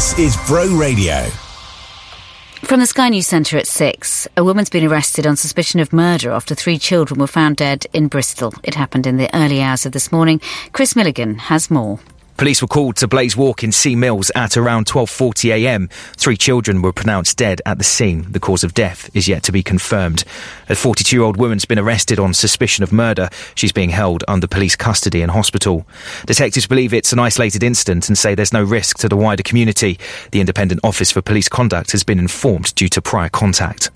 This is Bro Radio. From the Sky News Centre at 6, a woman's been arrested on suspicion of murder after three children were found dead in Bristol. It happened in the early hours of this morning. Chris Milligan has more. Police were called to Blaise Walk in Sea Mills at around 12.40am. Three children were pronounced dead at the scene. The cause of death is yet to be confirmed. A 42-year-old woman's been arrested on suspicion of murder. She's being held under police custody in hospital. Detectives believe it's an isolated incident and say there's no risk to the wider community. The Independent Office for Police Conduct has been informed due to prior contact.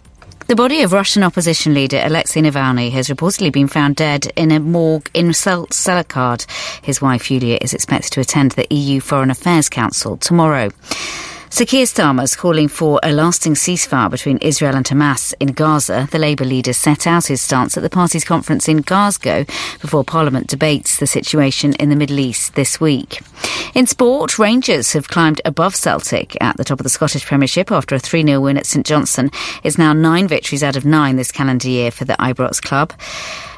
The body of Russian opposition leader Alexei Navalny has reportedly been found dead in a morgue in Salekhard. His wife Yulia is expected to attend the EU Foreign Affairs Council tomorrow. Sir Keir Starmer's calling for a lasting ceasefire between Israel and Hamas in Gaza. The Labour leader set out his stance at the party's conference in Glasgow before Parliament debates the situation in the Middle East this week. In sport, Rangers have climbed above Celtic at the top of the Scottish Premiership after a 3 0 win at St Johnstone. It's now nine victories out of nine this calendar year for the Ibrox club.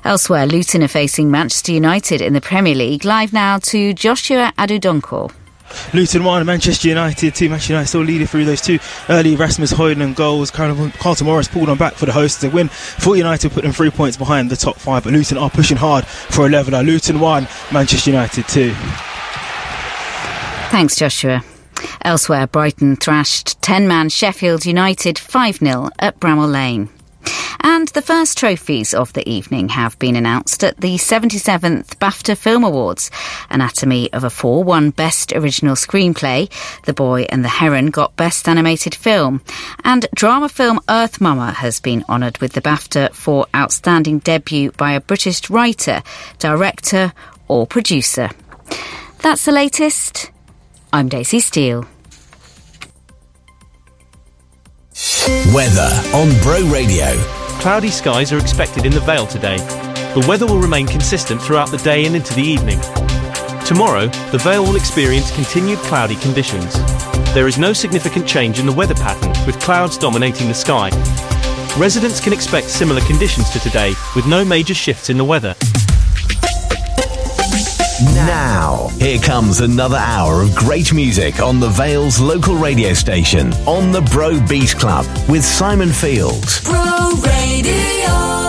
Elsewhere, Luton are facing Manchester United in the Premier League. Live now to Joshua Adudonko. Luton 1, Manchester United 2. Manchester United still leading through those two early Rasmus Højlund goals. Carlton Morris pulled on back for the hosts to win. For United put them three points behind the top five, but Luton are pushing hard for a leveller. Luton 1, Manchester United 2. Thanks, Joshua. Elsewhere, Brighton thrashed 10 man Sheffield United 5 0 at Bramall Lane. And the first trophies of the evening have been announced at the 77th BAFTA Film Awards. Anatomy of a Fall won Best Original Screenplay. The Boy and the Heron got Best Animated Film. And drama film Earth Mama has been honoured with the BAFTA for Outstanding Debut by a British writer, director, or producer. That's the latest. I'm Daisy Steele. Weather on Bro Radio. Cloudy skies are expected in the Vale today. The weather will remain consistent throughout the day and into the evening. Tomorrow, the Vale will experience continued cloudy conditions. There is no significant change in the weather pattern, with clouds dominating the sky. Residents can expect similar conditions to today, with no major shifts in the weather. Now, here comes another hour of great music on the Vale's local radio station, on the Bro Beat Club, with Simon Fields. Bro Radio.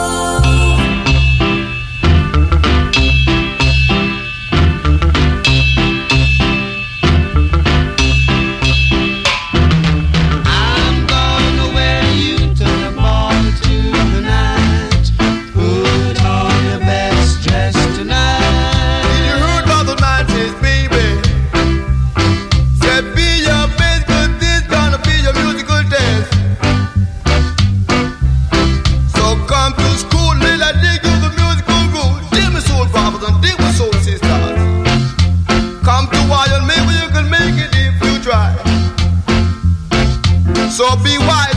Though be other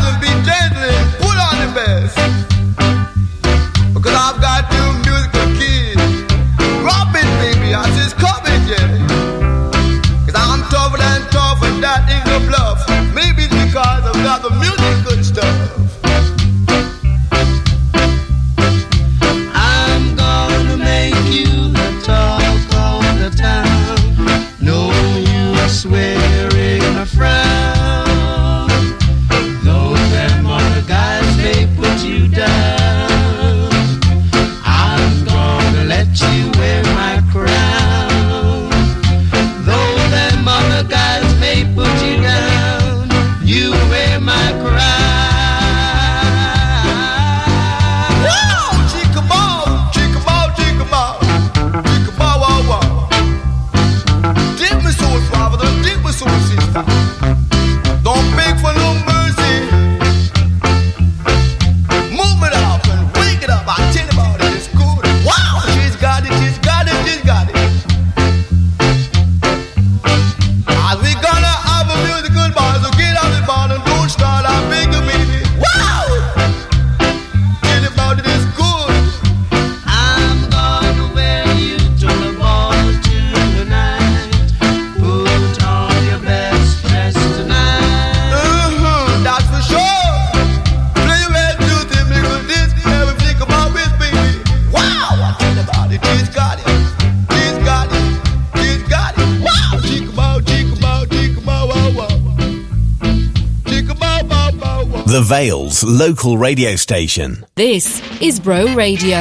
Vale's local radio station. This is Bro Radio.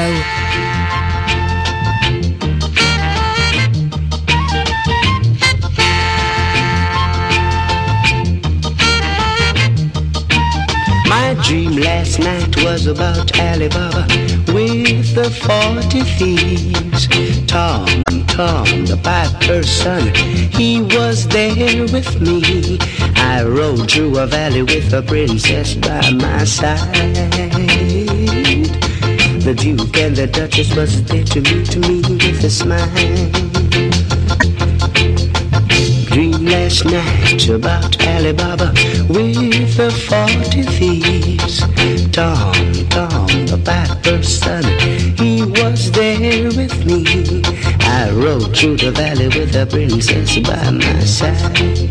My dream last night was about Alibaba with the 40 thieves. Tom, Tom, the piper's son, he was there with me. I rode through a valley with a princess by my side. The Duke and the Duchess was there to meet me with a smile dream last night about Alibaba with the forty thieves. Tom, Tom, the piper's son, he was there with me. I rode through the valley with the princess by my side.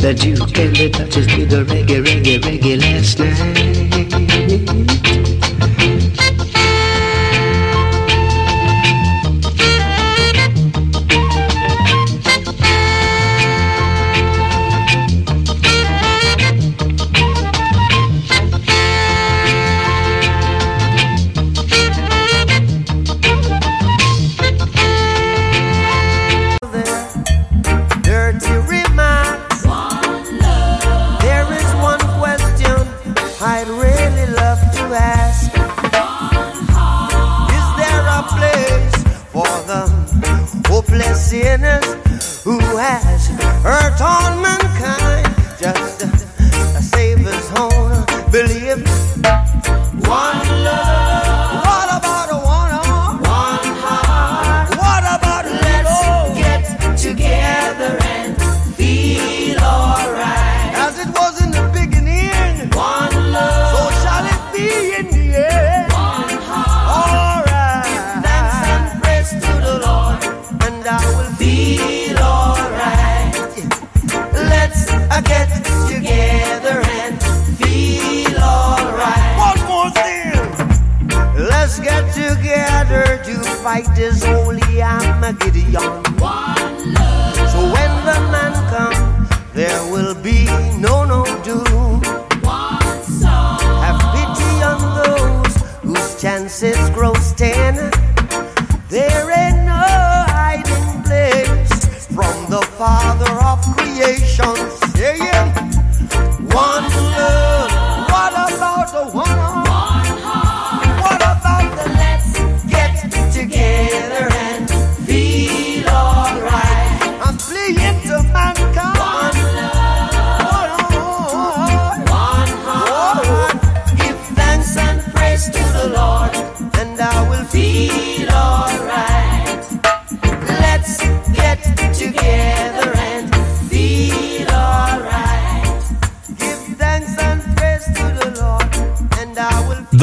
The Duke and the Duchess did a reggae, reggae, reggae last night. This holy Armageddon. So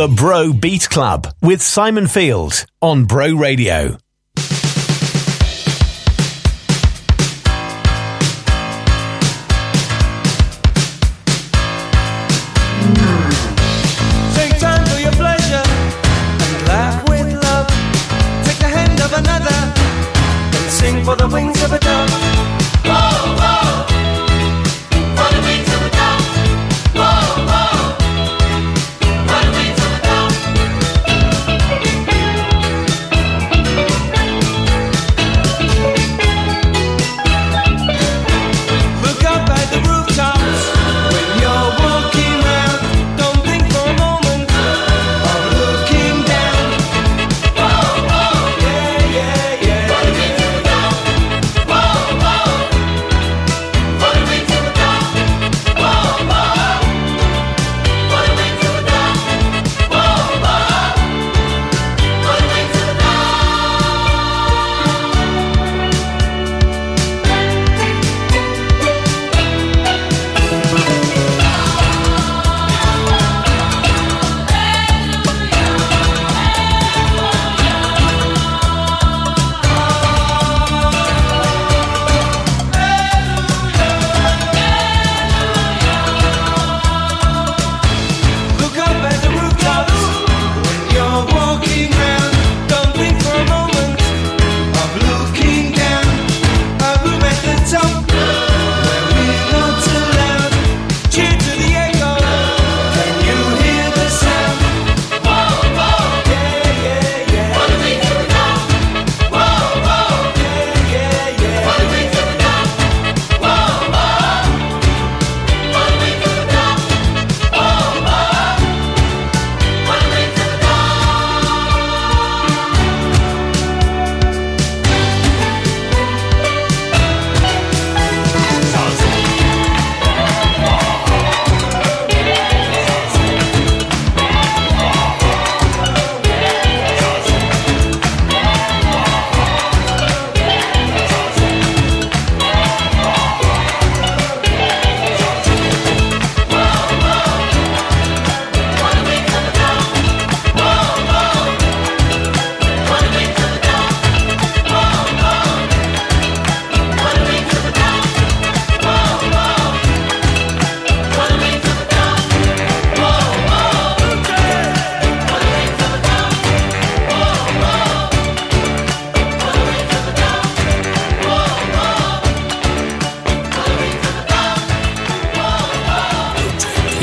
Bro Beat Club with Simon Field on Bro Radio.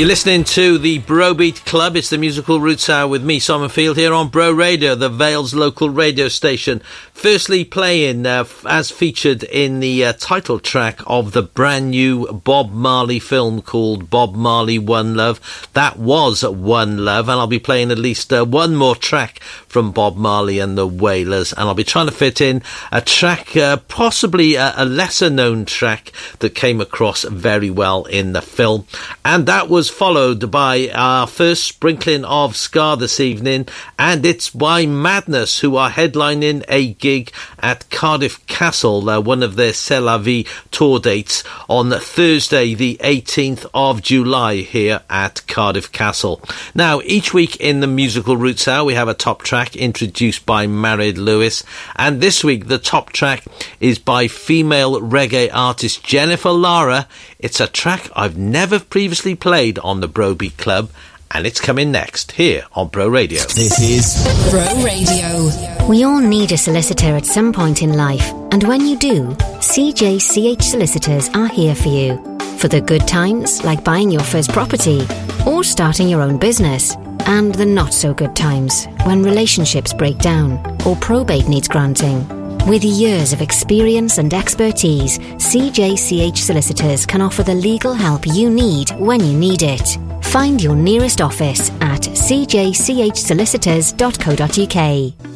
You're listening to the Bro Beat Club. It's the musical roots hour with me, Simon Field, here on Bro Radio, the Vales local radio station. Firstly, playing uh, as featured in the uh, title track of the brand new Bob Marley film called Bob Marley One Love. That was One Love, and I'll be playing at least uh, one more track from Bob Marley and the Wailers, and I'll be trying to fit in a track, uh, possibly a, a lesser known track that came across very well in the film, and that was followed by our first sprinkling of Ska this evening, and it's by Madness, who are headlining a gig at Cardiff Castle, uh, one of their C'est La Vie tour dates, on Thursday, the 18th of July, here at Cardiff Castle. Now, each week in the Musical Roots Hour, we have a top track introduced by Married Lewis, and this week the top track is by female reggae artist Jennifer Lara. It's a track I've never previously played on the Bro Beat Club, and it's coming next here on Bro Radio. This is Bro Radio. We all need a solicitor at some point in life, and when you do, CJCH Solicitors are here for you. For the good times, like buying your first property or starting your own business, and the not so good times, when relationships break down or probate needs granting. With years of experience and expertise, CJCH Solicitors can offer the legal help you need when you need it. Find your nearest office at cjchsolicitors.co.uk.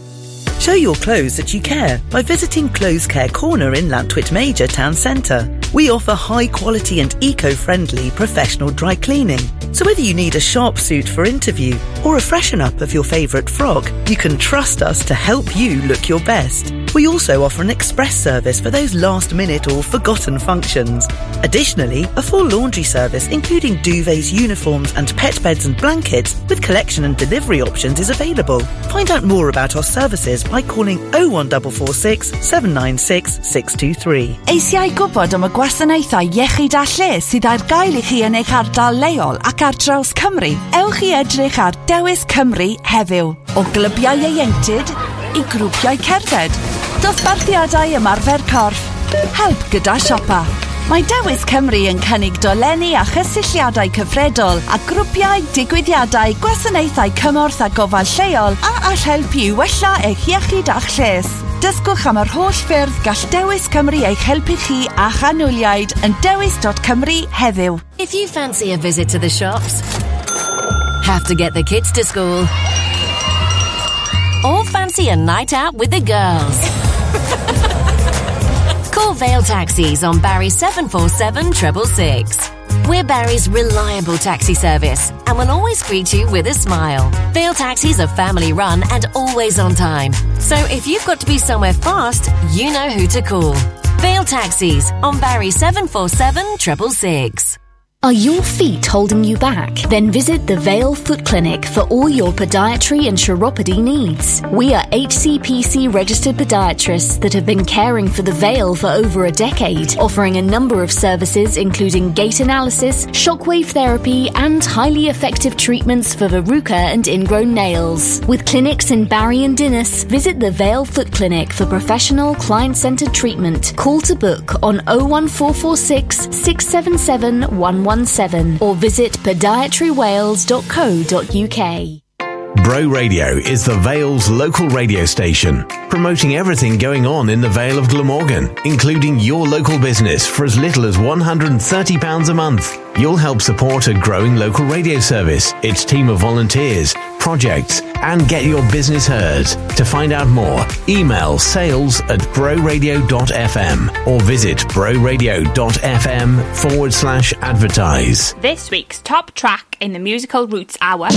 Show your clothes that you care by visiting Clothes Care Corner in Llantwit Major Town Centre. We offer high quality and eco friendly professional dry cleaning. So whether you need a sharp suit for interview or a freshen up of your favourite frog, you can trust us to help you look your best. We also offer an express service for those last minute or forgotten functions. Additionally, a full laundry service including duvets, uniforms and pet beds and blankets with collection and delivery options is available. Find out more about our services by calling 01446 796 623. Eisiau gwybod am y gwasanaethau iechyd a lle sydd ar gael i chi yn eich ardal leol ac ar draws Cymru, ewch i edrych ar Dewis Cymru heddiw. O glybiau ieuenctid i grwpiau cerdded, dosbarthiadau ymarfer corff, help gyda siopa Mae Dewis Cymru yn cynnig dolenni a chysylltiadau cyfredol a grwpiau, digwyddiadau, gwasanaethau cymorth a gofal lleol a all helpu i wella eich iechyd a'ch lles. Dysgwch am yr holl ffyrdd gall Dewis Cymru eich helpu chi a chanwyliaid yn dewis.cymru heddiw. If you fancy a visit to the shops, have to get the kids to school, or fancy a night out with the girls. Call Vale Taxis on Barry 747 666. We're Barry's reliable taxi service and will always greet you with a smile. Vale Taxis are family run and always on time. So if you've got to be somewhere fast, you know who to call. Vale Taxis on Barry 747 666. Are your feet holding you back? Then visit the Vale Foot Clinic for all your podiatry and chiropody needs. We are HCPC registered podiatrists that have been caring for the Vale for over a decade, offering a number of services including gait analysis, shockwave therapy, and highly effective treatments for verruca and ingrown nails. With clinics in Barry and Dinas, visit the Vale Foot Clinic for professional client-centered treatment. Call to book on 01446 677 117 or visit podiatrywales.co.uk. Bro Radio is the Vale's local radio station, promoting everything going on in the Vale of Glamorgan, including your local business for as little as £130 a month. You'll help support a growing local radio service, its team of volunteers, projects, and get your business heard. To find out more, email sales at broradio.fm or visit broradio.fm forward slash advertise. This week's top track in the musical Roots Hour.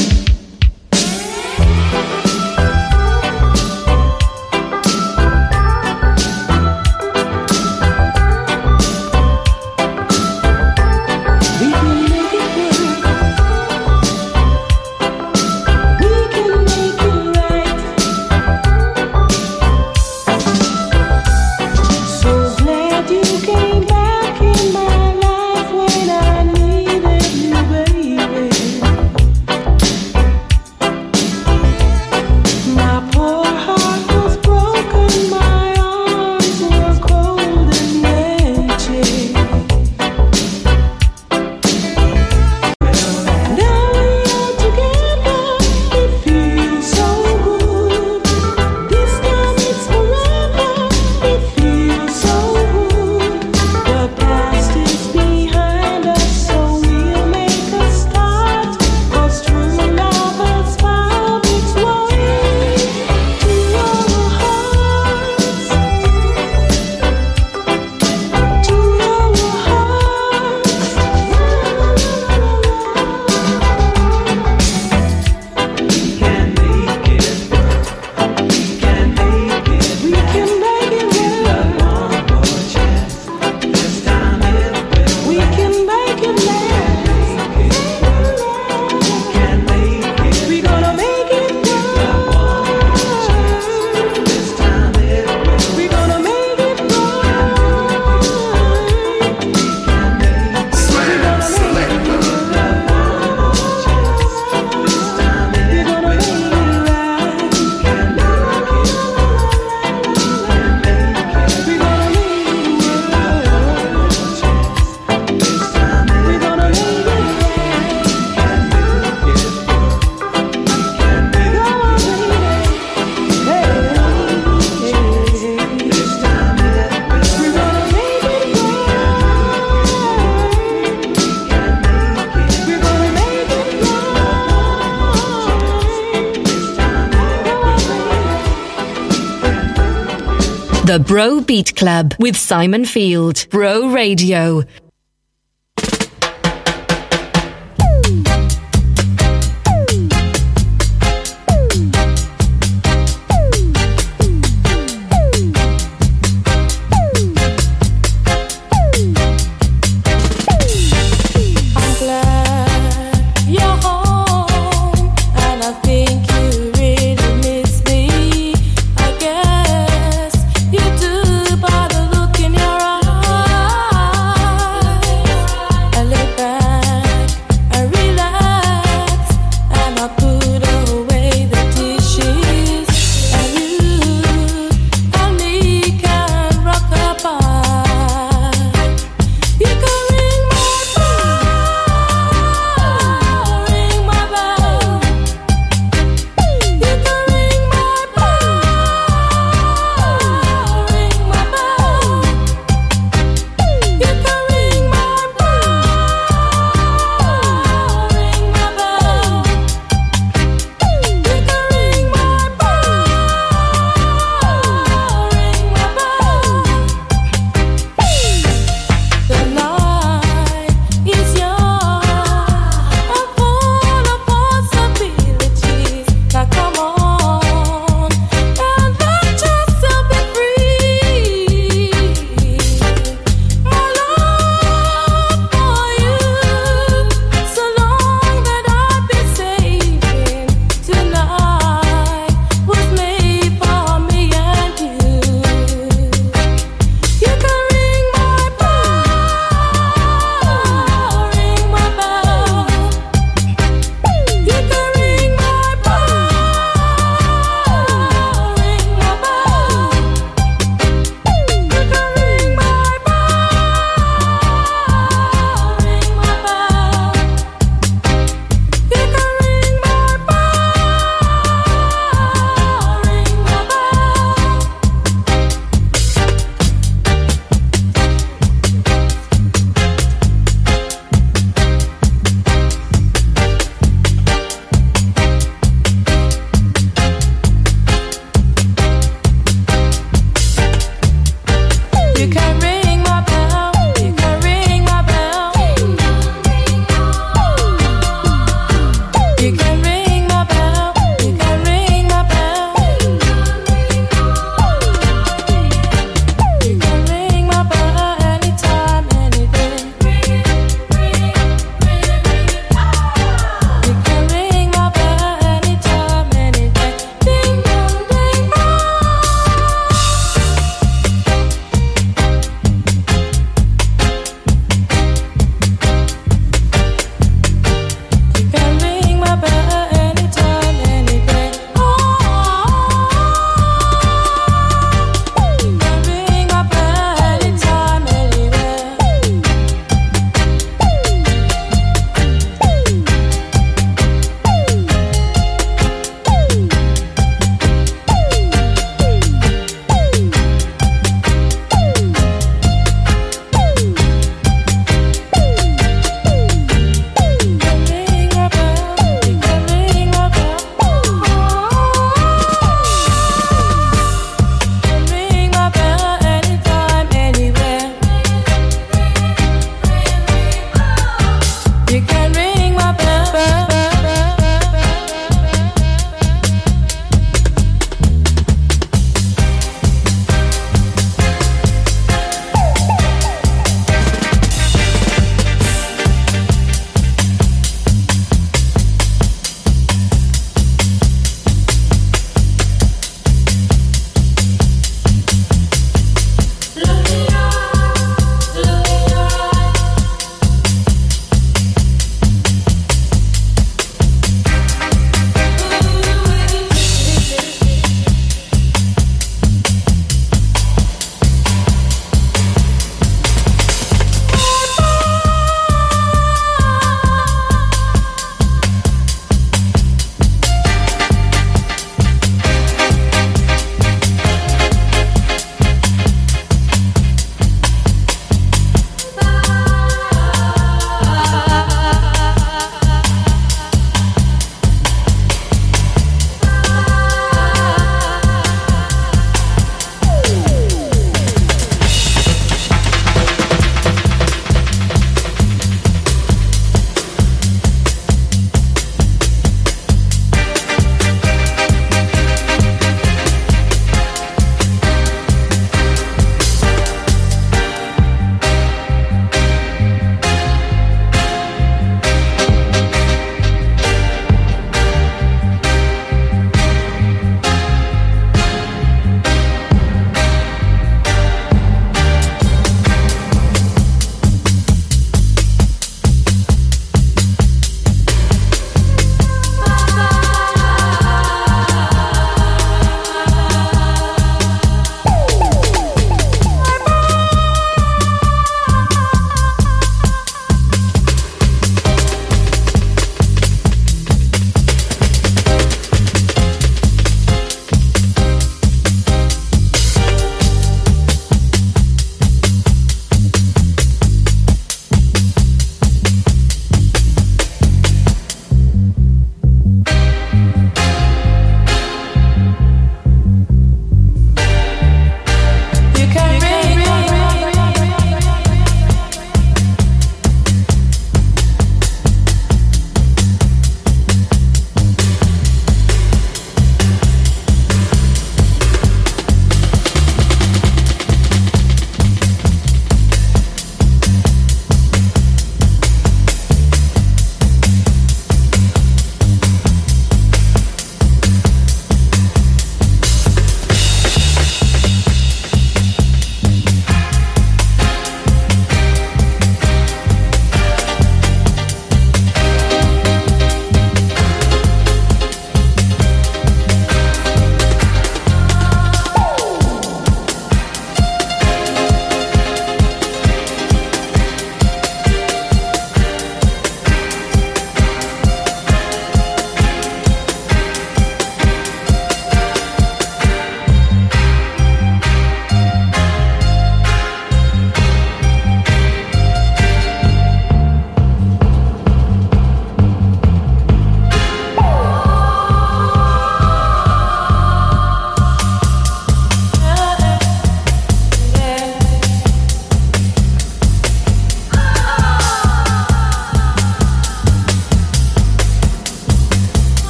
Beat Club with Simon Field. Bro Radio.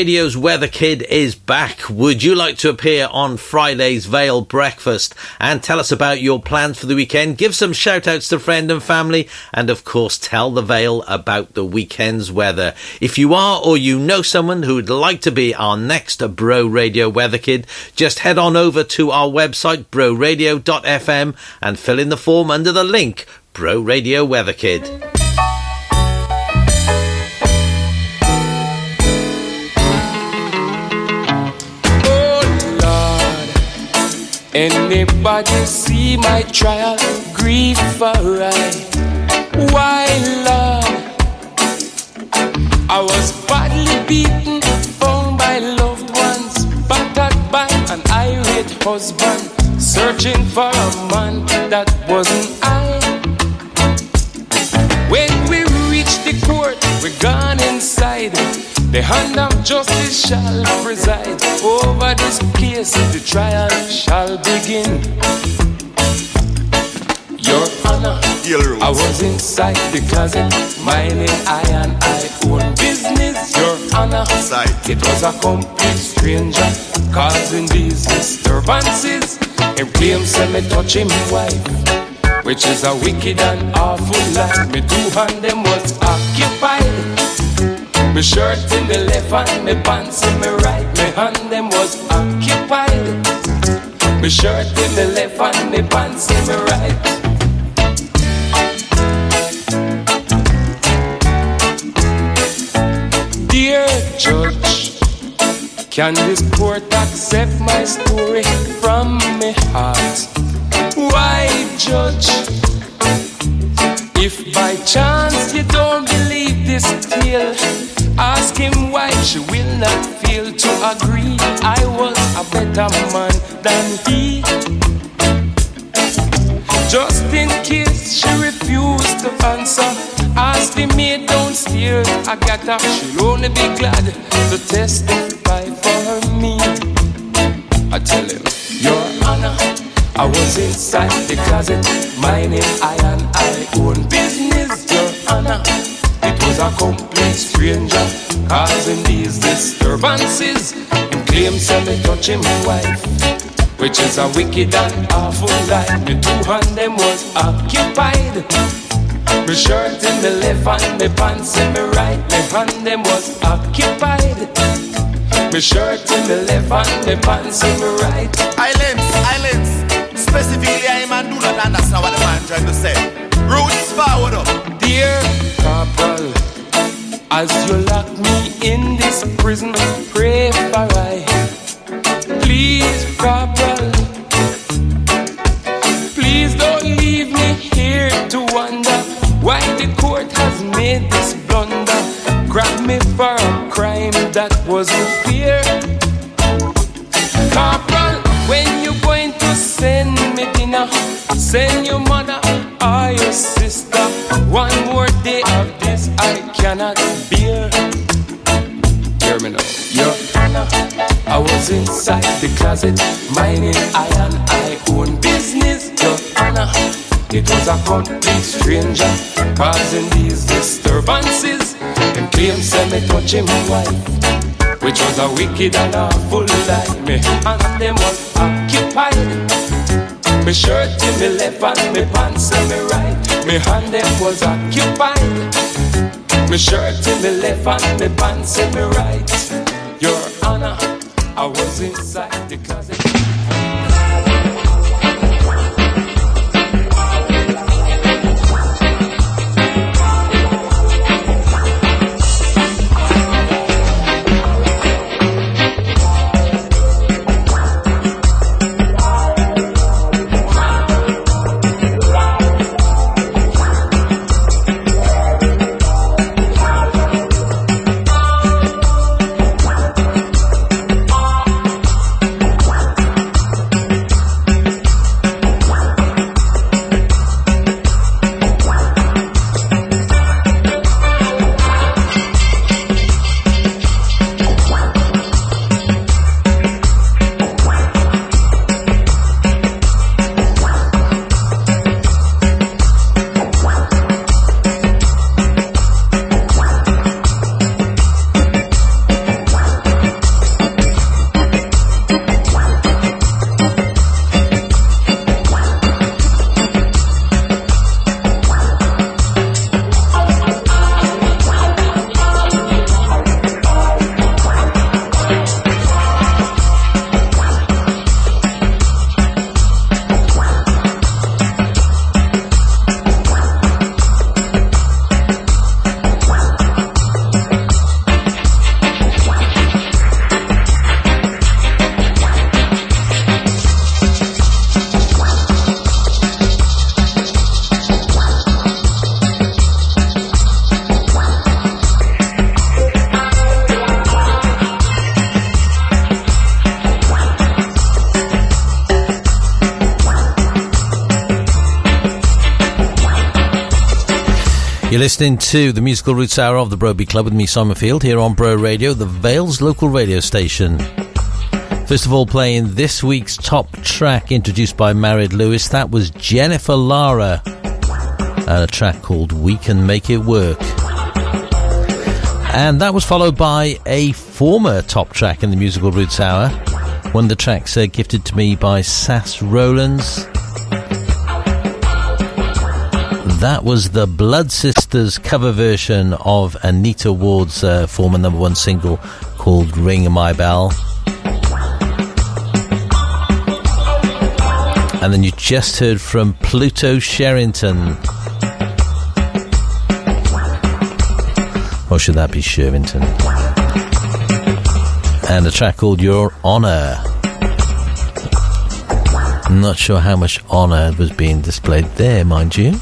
Radio's Weather Kid is back. Would you like to appear on Friday's Vale Breakfast and tell us about your plans for the weekend? Give some shout outs to friend and family, and of course, tell the Vale about the weekend's weather. If you are or you know someone who would like to be our next Bro Radio Weather Kid, just head on over to our website, broradio.fm, and fill in the form under the link Bro Radio Weather Kid. Anybody see my trial? Grief alright. Why, Lord? I was badly beaten, found by loved ones, battered by an irate husband, searching for a man that wasn't I. When we reached the court, we're gone inside. The hand of justice shall preside over this case. The trial shall begin. Your Honor, I was inside the closet, minding I and I own business. Your Honor, it was a complete stranger causing these disturbances. He claims that me touch him wife, which is a wicked and awful life. Me two hand them was occupied. My shirt in the left and my pants in my right. My hand them was occupied. My shirt in the left and my pants in my right. Dear judge, can this court accept my story from my heart? Why, judge? If by chance you don't believe this tale, ask him why she will not fail to agree. I was a better man than he. Just in case she refused to answer, ask the maid downstairs. I got her, she'll only be glad to testify for me. I tell him, Your Honor. I was inside the closet, minding I and I own business, Your Honor. Was a complete stranger causing these disturbances. And claims that me touch him wife, which is a wicked and awful life. The two hand them was occupied. My shirt in the left and my pants in the right. My hand them was occupied. My shirt in the left and my pants in the right. Islands, islands. Specifically, I man do not understand what the man trying to say. Roots forward up. As you lock me in this prison, pray for I. Please, Corporal, please don't leave me here to wonder why the court has made this blunder. Grab me for a crime that wasn't fair. Corporal, was a complete stranger causing these disturbances. And claims that me touch him wife which was a wicked and awful lie. Me hand them was occupied. Me shirt in me left and me pants in me right. Me hand them was occupied. Me shirt in me left and me pants in me right. Your Honor, I was inside You're listening to the musical roots hour of the Bro Beat Club with me, Simon Field, here on Bro Radio, the Vale's local radio station. First of all, playing this week's top track introduced by Married Lewis. That was Jennifer Lara and a track called We Can Make It Work. And that was followed by a former top track in the musical roots hour. One of the tracks uh, gifted to me by Sass Rollins. That was the Blood Sisters cover version of Anita Ward's uh, former number one single called Ring My Bell. And then you just heard from Pluto Sherrington. Or should that be Shervington? And a track called Your Honour. I'm Not sure how much honour was being displayed there, mind you.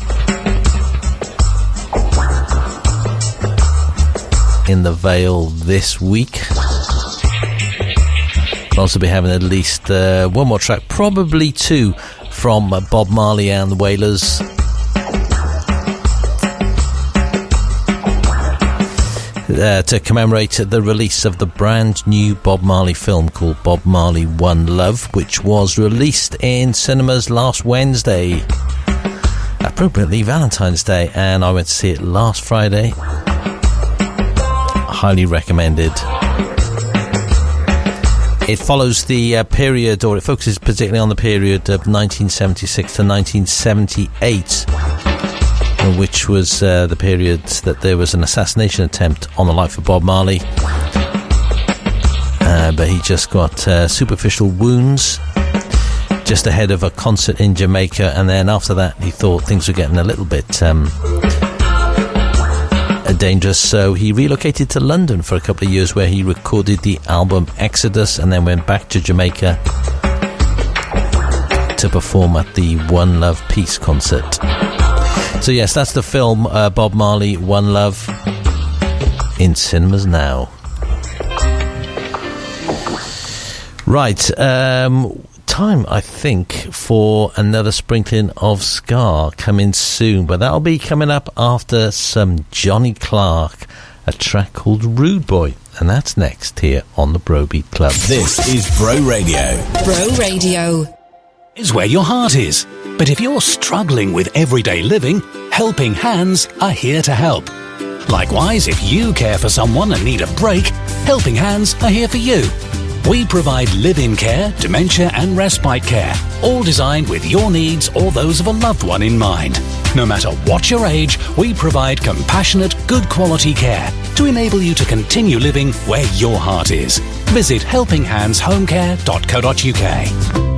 In the Vale this week. I'll also be having at least uh, one more track, probably two, from Bob Marley and the Wailers. Uh, to commemorate the release of the brand new Bob Marley film called Bob Marley One Love, which was released in cinemas last Wednesday, appropriately Valentine's Day, and I went to see it last Friday highly recommended. It follows the uh, period, or it focuses particularly on the period of 1976 to 1978, which was uh, the period that there was an assassination attempt on the life of Bob Marley. Uh, but he just got uh, superficial wounds just ahead of a concert in Jamaica, and then after that, he thought things were getting a little bit. Um, dangerous, so he relocated to London for a couple of years where he recorded the album Exodus and then went back to Jamaica to perform at the One Love Peace concert. So, yes, that's the film uh, Bob Marley One Love in cinemas now. Right, um, time, I think, for another sprinkling of ska coming soon, but that'll be coming up after some Johnny Clarke, a track called Rude Boy, and that's next here on the Bro Beat Club. This is Bro Radio. Bro Radio. Is where your heart is. But if you're struggling with everyday living, Helping Hands are here to help. Likewise, if you care for someone and need a break, Helping Hands are here for you. We provide live-in care, dementia and respite care, all designed with your needs or those of a loved one in mind. No matter what your age, we provide compassionate, good quality care to enable you to continue living where your heart is. Visit helpinghandshomecare.co.uk.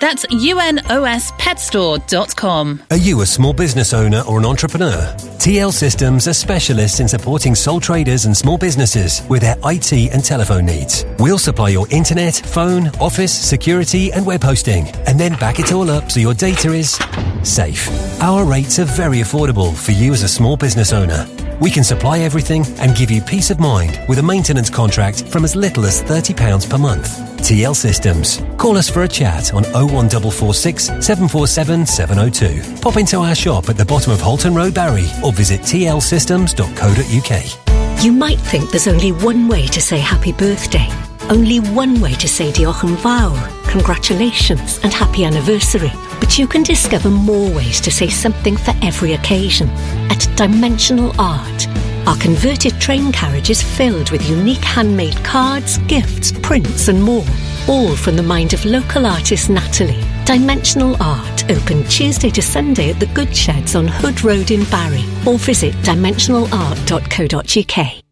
That's unospetstore.com. Are you a small business owner or an entrepreneur? TL Systems are specialists in supporting sole traders and small businesses with their IT and telephone needs. We'll supply your internet, phone, office, security, and web hosting, and then back it all up so your data is safe. Our rates are very affordable for you as a small business owner. We can supply everything and give you peace of mind with a maintenance contract from as little as £30 per month. TL Systems. Call us for a chat on 01446 747 702. Pop into our shop at the bottom of Holton Road, Barry, or visit tlsystems.co.uk. You might think there's only one way to say happy birthday. Only one way to say Diolch fawr, congratulations and happy anniversary. But you can discover more ways to say something for every occasion at Dimensional Art. Our converted train carriage is filled with unique handmade cards, gifts, prints, and more. All from the mind of local artist Natalie. Dimensional Art, open Tuesday to Sunday at the Good Sheds on Hood Road in Barry, or visit dimensionalart.co.uk.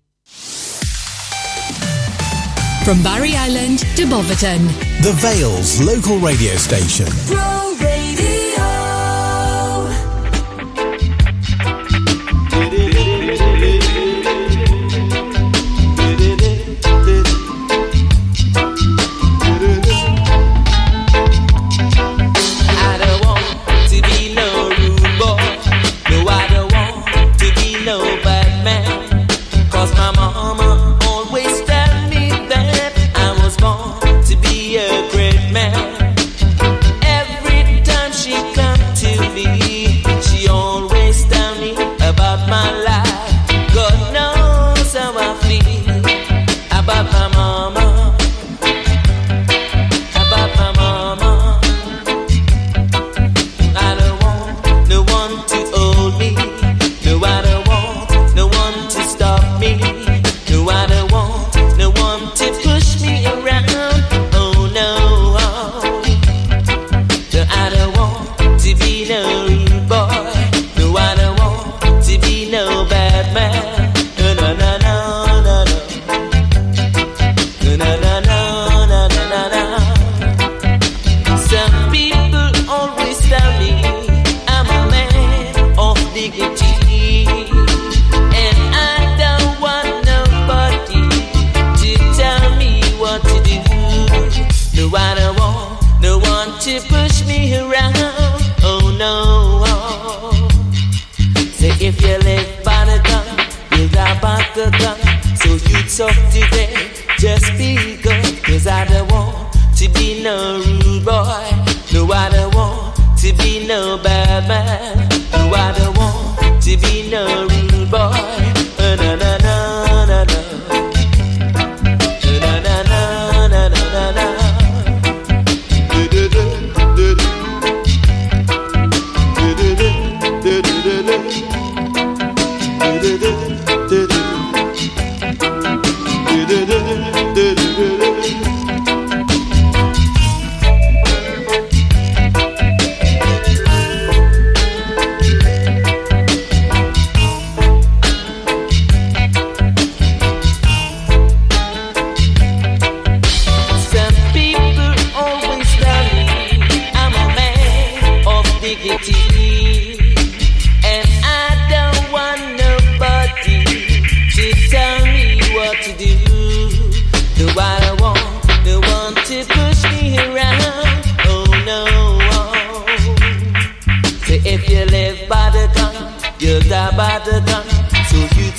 From Barry Island to Boverton. The Vale's local radio station. Bro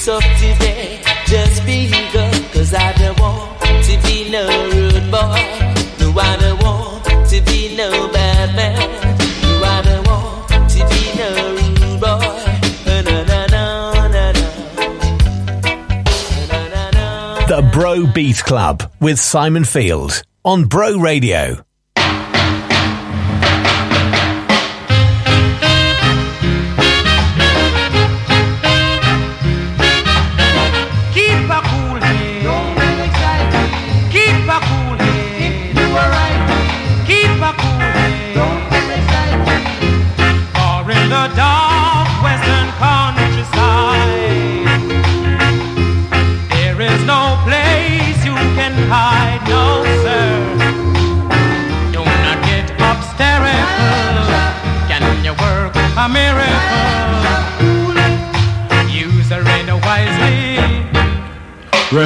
So today, just be cause I don't want to be no rude boy. No, I don't want to be no bad man. The Bro Beat Club with Simon Field on Bro Radio.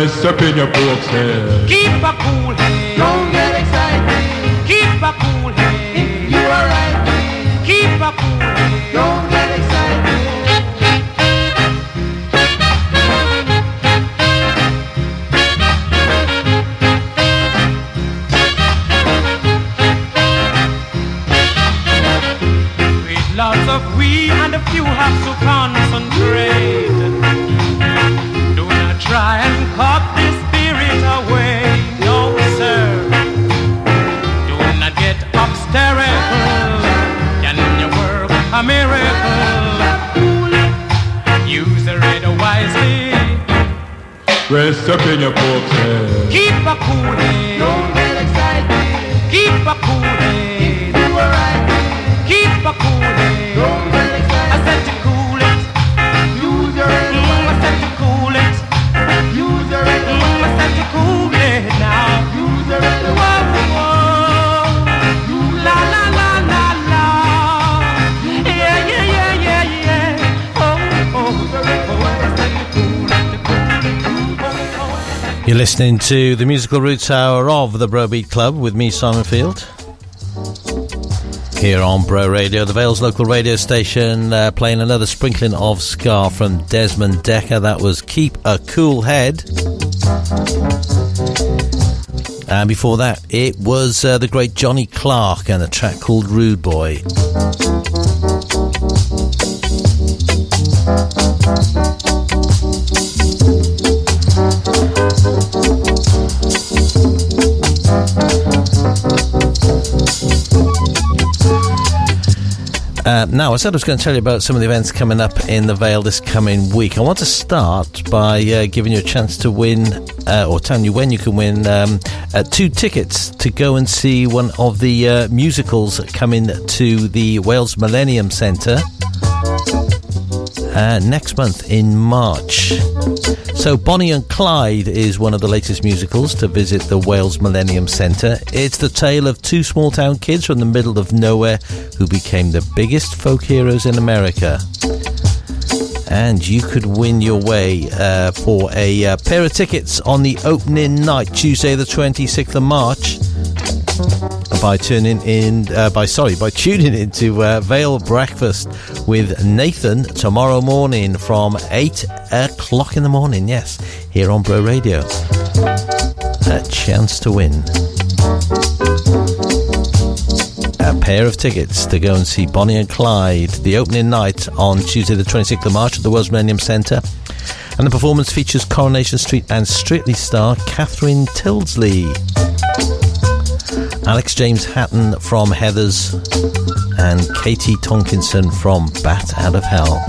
Rest up in your folks head. Keep a cool head. Don't get excited. Keep a cool head. If you are right. Keep a cool head. Don't get excited. With lots of we and a few have to concentrate. Do not try and Rest up in your folks head. Keep a cool head. Don't get excited. Keep a cool head. You are right. Keep a cool head. You're listening to the musical roots hour of the Bro Beat Club with me, Simon Field. Here on Bro Radio, the Vales local radio station, uh, playing another sprinkling of ska from Desmond Dekker. That was Keep a Cool Head. And before that, it was uh, the great Johnny Clarke and a track called Rude Boy. Uh, now, I said I was going to tell you about some of the events coming up in the Vale this coming week. I want to start by uh, giving you a chance to win, uh, or telling you when you can win, um, uh, two tickets to go and see one of the uh, musicals coming to the Wales Millennium Centre next month in March. So, Bonnie and Clyde is one of the latest musicals to visit the Wales Millennium Centre. It's the tale of two small town kids from the middle of nowhere who became the biggest folk heroes in America. And you could win your way uh, for a uh, pair of tickets on the opening night, Tuesday, the 26th of March by tuning in uh, by sorry by tuning into uh, Vale Breakfast with Nathan tomorrow morning from eight o'clock in the morning. Yes, here on Bro Radio. A chance to win. a pair of tickets to go and see Bonnie and Clyde, the opening night on Tuesday, the 26th of March at the Wales Millennium Centre. And the performance features Coronation Street and Strictly star Catherine Tyldesley. Alex James Hatton from Heathers and Katie Tonkinson from Bat Out of Hell.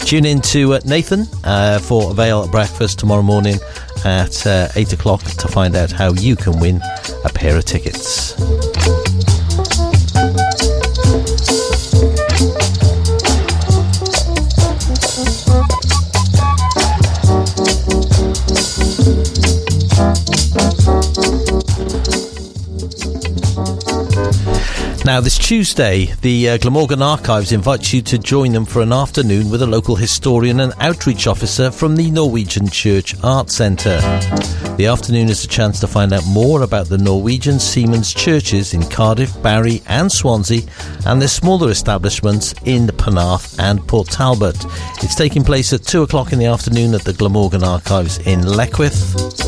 Tune in to uh, Nathan uh, for Vale Breakfast tomorrow morning at uh, 8 o'clock to find out how you can win a pair of tickets. Now, this Tuesday, the uh, Glamorgan Archives invites you to join them for an afternoon with a local historian and outreach officer from the Norwegian Church Art Centre. The afternoon is a chance to find out more about the Norwegian Seamen's churches in Cardiff, Barry, and Swansea, and their smaller establishments in Penarth and Port Talbot. It's taking place at 2 o'clock in the afternoon at the Glamorgan Archives in Leckwith.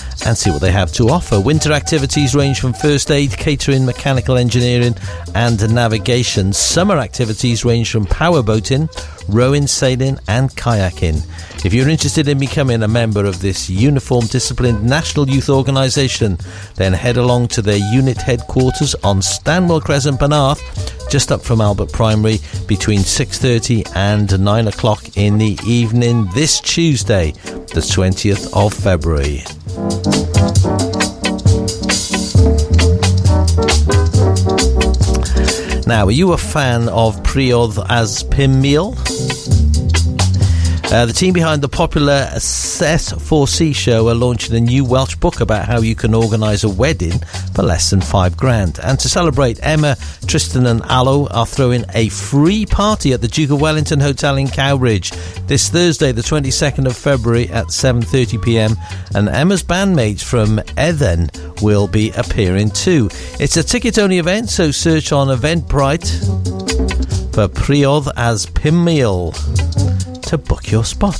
and see what they have to offer. Winter activities range from first aid, catering, mechanical engineering, and navigation. Summer activities range from power boating, rowing, sailing, and kayaking. If you're interested in becoming a member of this uniform disciplined national youth organisation, then head along to their unit headquarters on Stanwell Crescent, Penarth, just up from Albert Primary, between 6.30 and 9 o'clock in the evening this Tuesday, the 20th of February. Now, are you a fan of Priodas Pum Mil? Uh, the team behind the popular S4C show are launching a new Welsh book about how you can organise a wedding for less than five grand. And to celebrate, Emma, Tristan, and Aloe are throwing a free party at the Duke of Wellington Hotel in Cowbridge this Thursday, the 22nd of February at 7:30 p.m. And Emma's bandmates from Eden will be appearing too. It's a ticket-only event, so search on Eventbrite for Priodas Pum Mil to book your spot.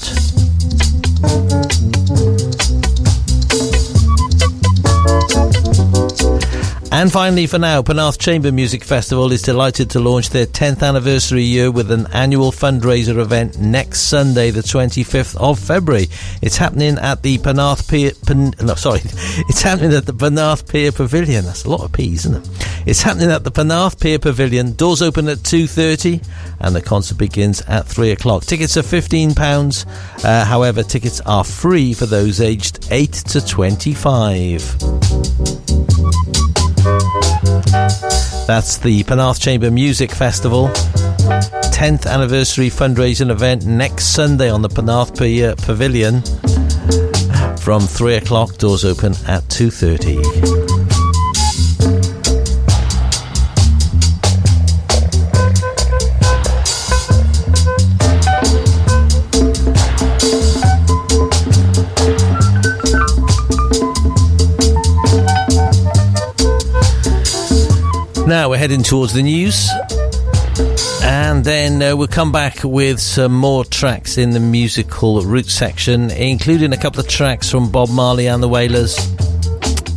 And finally, for now, Penarth Chamber Music Festival is delighted to launch their 10th anniversary year with an annual fundraiser event next Sunday, the 25th of February. It's happening at the Penarth Pier. Pen, no, sorry, it's happening at the Penarth Pier Pavilion. That's a lot of P's, isn't it? It's happening at the Penarth Pier Pavilion. Doors open at 2:30, and the concert begins at 3 o'clock. Tickets are 15 pounds. Uh, however, tickets are free for those aged 8 to 25. That's the Penarth Chamber Music Festival. 10th anniversary fundraising event next Sunday on the Penarth uh, Pavilion from 3 o'clock. Doors open at 2.30. Now we're heading towards the news. And then uh, we'll come back with some more tracks in the musical root section, including a couple of tracks from Bob Marley and the Wailers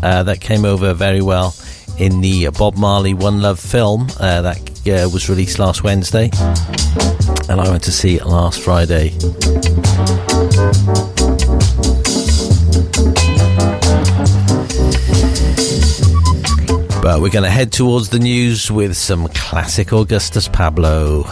uh, that came over very well in the Bob Marley One Love film uh, that uh, was released last Wednesday. And I went to see it last Friday. But we're going to head towards the news with some classic Augustus Pablo.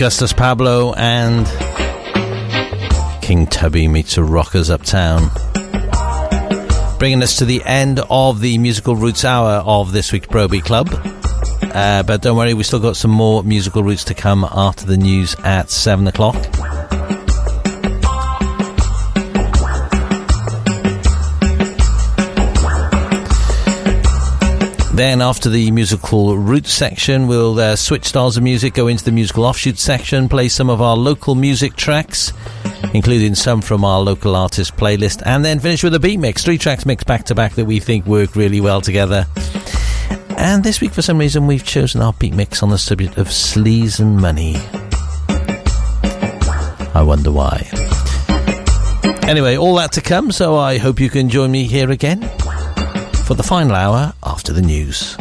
Augustus Pablo and King Tubby meets the Rockers Uptown. Bringing us to the end of the musical roots hour of this week's Bro Beat Club. Uh, but don't worry, we've still got some more musical roots to come after the news at 7 o'clock. Then, after the musical roots section, we'll uh, switch styles of music, go into the musical offshoot section, play some of our local music tracks, including some from our local artist playlist, and then finish with a beat mix. Three tracks mixed back to back that we think work really well together. And this week, for some reason, we've chosen our beat mix on the subject of sleaze and money. I wonder why. Anyway, all that to come, so I hope you can join me here again for the final hour after the news.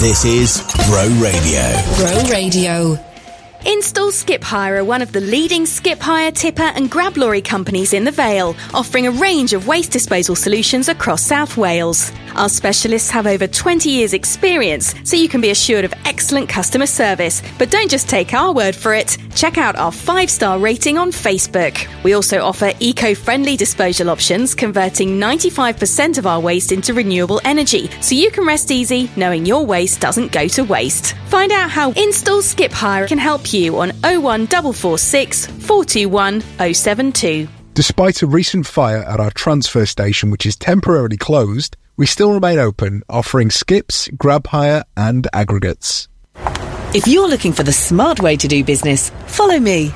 This is Bro Radio. Bro Radio. Install Skip Hire are one of the leading skip hire, tipper, and grab lorry companies in the Vale, offering a range of waste disposal solutions across South Wales. Our specialists have over 20 years' experience, so you can be assured of excellent customer service. But don't just take our word for it. Check out our five star rating on Facebook. We also offer eco friendly disposal options, converting 95% of our waste into renewable energy, so you can rest easy knowing your waste doesn't go to waste. Find out how Install Skip Hire can help you on 01446 421 072. Despite a recent fire at our transfer station, which is temporarily closed, we still remain open, offering skips, grab hire, and aggregates. If you're looking for the smart way to do business, follow me.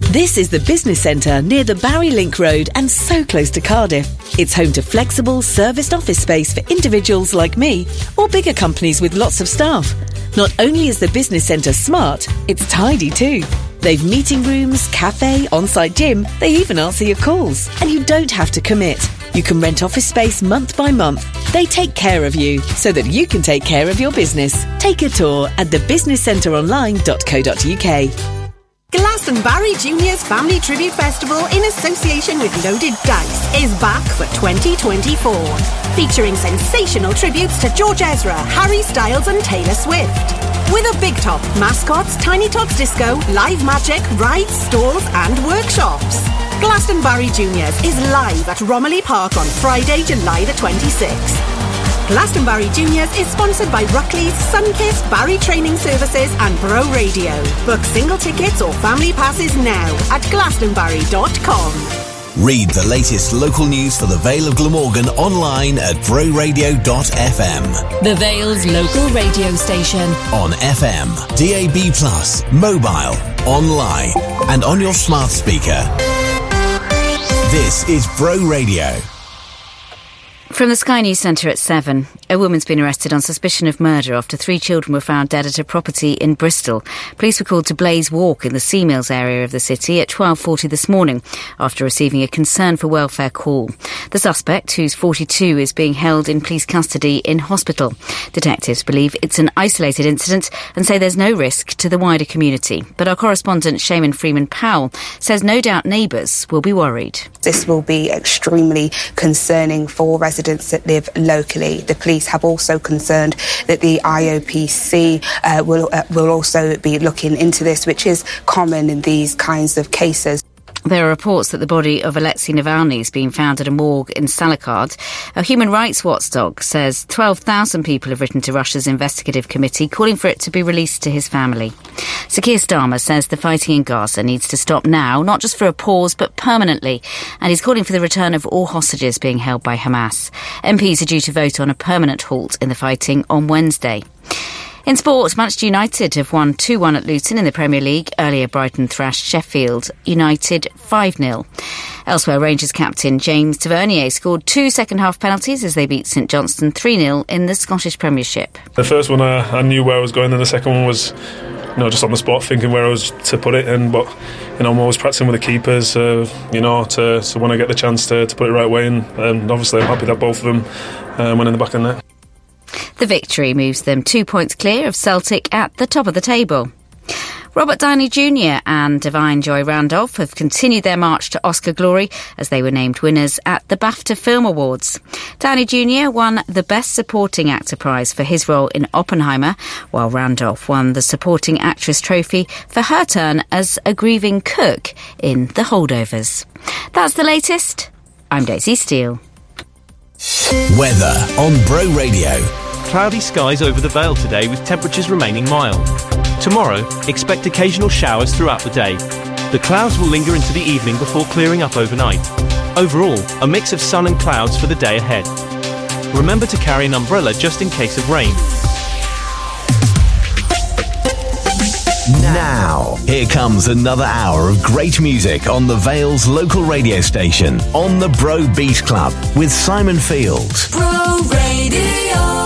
This is the business centre near the Barry Link Road and so close to Cardiff. It's home to flexible, serviced office space for individuals like me or bigger companies with lots of staff. Not only is the business centre smart, it's tidy too. They've meeting rooms, cafe, on-site gym. They even answer your calls. And you don't have to commit. You can rent office space month by month. They take care of you so that you can take care of your business. Take a tour at Glastonbury Juniors Family Tribute Festival in association with Loaded Dice is back for 2024. Featuring sensational tributes to George Ezra, Harry Styles and Taylor Swift. With a big top, mascots, Tiny Tots Disco, live magic, rides, stalls and workshops. Glastonbury Juniors is live at Romilly Park on Friday, July the 26th. Glastonbury Juniors is sponsored by Ruckley's, Sunkiss, Barry Training Services and Bro Radio. Book single tickets or family passes now at glastonbury.com. Read the latest local news for the Vale of Glamorgan online at broradio.fm. The Vale's local radio station. On FM, DAB, mobile, online, and on your smart speaker. This is Bro Radio. From the Sky News Centre at 7, a woman's been arrested on suspicion of murder after three children were found dead at a property in Bristol. Police were called to Blaise Walk in the Sea Mills area of the city at 12.40 this morning after receiving a concern for welfare call. The suspect, who's 42, is being held in police custody in hospital. Detectives believe it's an isolated incident and say there's no risk to the wider community. But our correspondent, Shamaan Freeman Powell, says no doubt neighbours will be worried. This will be extremely concerning for residents that live locally. The police have also concerned that the IOPC uh, will uh, will also be looking into this, which is common in these kinds of cases. There are reports that the body of Alexei Navalny is being found at a morgue in Salekhard. A human rights watchdog says 12,000 people have written to Russia's investigative committee calling for it to be released to his family. Sir Keir Starmer says the fighting in Gaza needs to stop now, not just for a pause, but permanently. And he's calling for the return of all hostages being held by Hamas. MPs are due to vote on a permanent halt in the fighting on Wednesday. In sport, Manchester United have won 2 1 at Luton in the Premier League. Earlier, Brighton thrashed Sheffield United 5 0. Elsewhere, Rangers captain James Tavernier scored two second half penalties as they beat St Johnstone 3 0 in the Scottish Premiership. The first one I, I knew where I was going, and the second one was you know, just on the spot, thinking where I was to put it in. But you know, I'm always practicing with the keepers. Uh, you know, to so when I get the chance to, to put it right way, and, and obviously I'm happy that both of them uh, went in the back of the net. The victory moves them two points clear of Celtic at the top of the table. Robert Downey Jr. and Da'Vine Joy Randolph have continued their march to Oscar glory as they were named winners at the BAFTA Film Awards. Downey Jr. won the Best Supporting Actor prize for his role in Oppenheimer, while Randolph won the Supporting Actress trophy for her turn as a grieving cook in The Holdovers. That's the latest. I'm Daisy Steele. Weather on Bro Radio. Cloudy skies over the Vale today with temperatures remaining mild. Tomorrow, expect occasional showers throughout the day. The clouds will linger into the evening before clearing up overnight. Overall, a mix of sun and clouds for the day ahead. Remember to carry an umbrella just in case of rain. Now, here comes another hour of great music on the Vale's local radio station, on the Bro Beat Club, with Simon Fields. Bro Radio.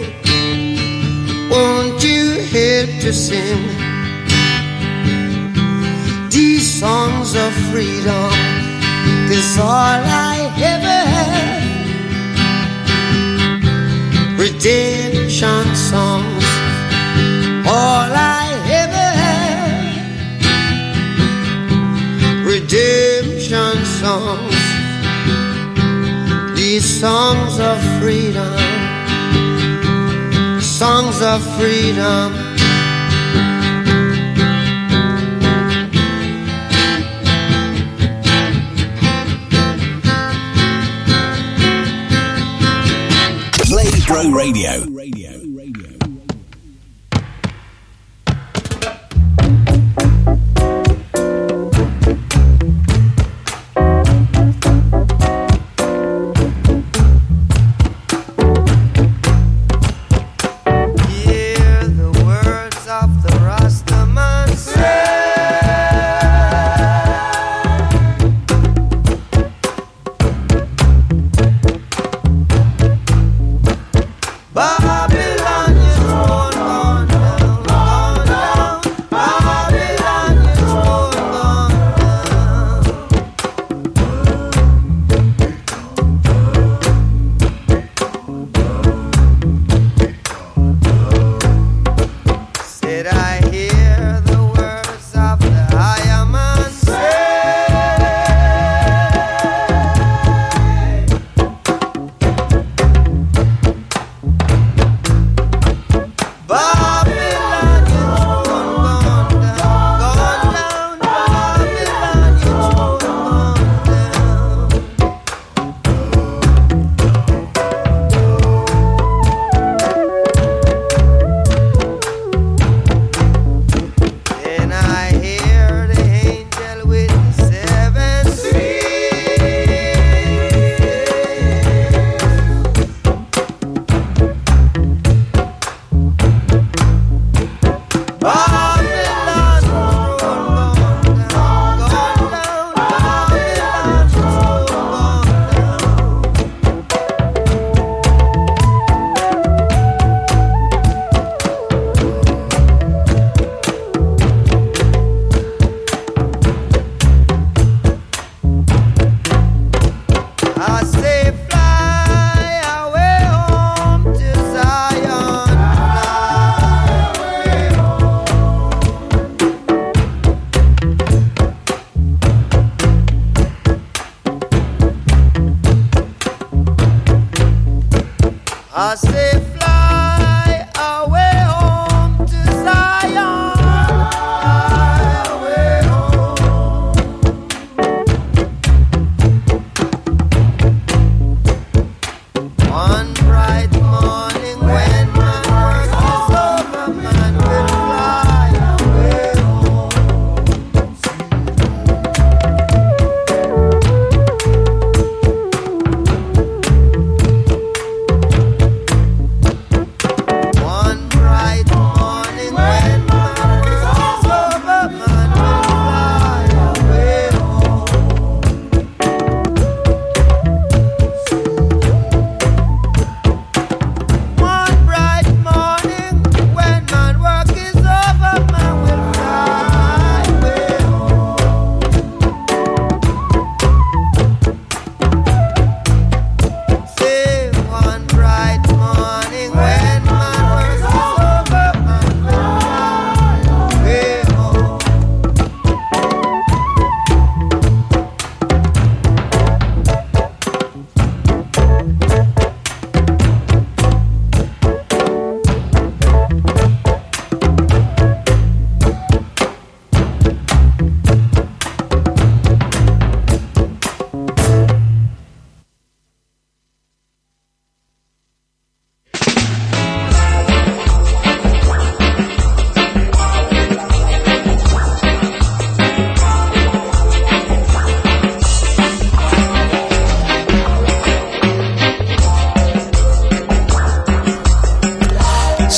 Won't you help to sing these songs of freedom? Cause all I ever had redemption songs. All I ever had redemption songs. These songs of freedom, songs of freedom. Play Radio.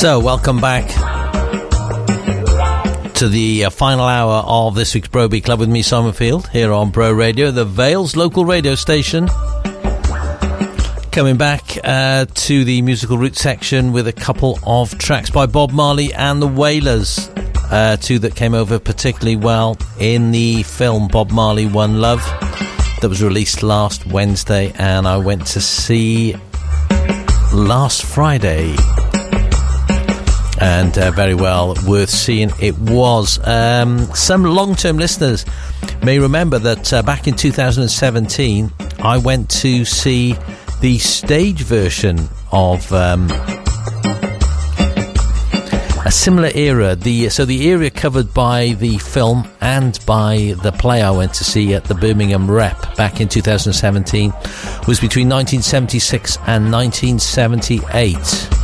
So, welcome back to the uh, final hour of this week's Bro Beat Club with me, Simon Field, here on Bro Radio, the Vales local radio station. Coming back uh, to the musical root section with a couple of tracks by Bob Marley and the Wailers, uh, two that came over particularly well in the film Bob Marley One Love that was released last Wednesday, and I went to see last Friday and uh, very well worth seeing it was. Um, some long term listeners may remember that uh, back in 2017, I went to see the stage version of. Um, a similar era, the so the area covered by the film and by the play I went to see at the Birmingham Rep back in 2017 was between 1976 and 1978.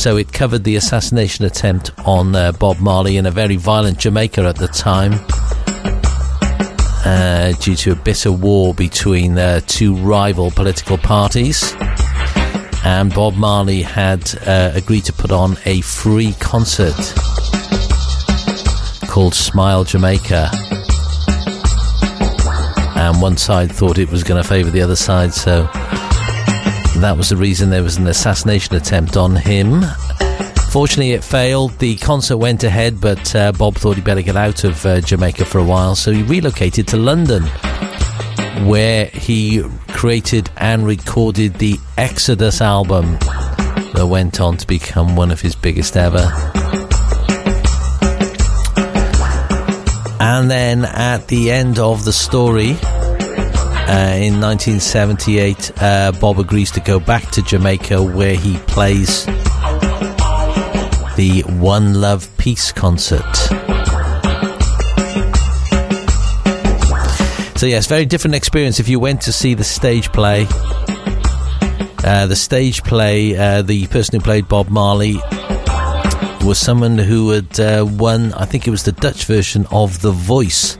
So it covered the assassination attempt on uh, Bob Marley in a very violent Jamaica at the time. Uh, due to a bitter war between uh, two rival political parties. And Bob Marley had uh, agreed to put on a free concert called Smile Jamaica. And one side thought it was going to favour the other side, so that was the reason there was an assassination attempt on him. Fortunately, it failed. The concert went ahead, but uh, Bob thought he'd better get out of uh, Jamaica for a while, so he relocated to London, where he created and recorded the Exodus album that went on to become one of his biggest ever. And then at the end of the story, in 1978, uh, Bob agrees to go back to Jamaica where he plays the One Love Peace concert. So, yes, very different experience if you went to see the stage play. Uh, the stage play, uh, the person who played Bob Marley was someone who had uh, won, I think it was the Dutch version of The Voice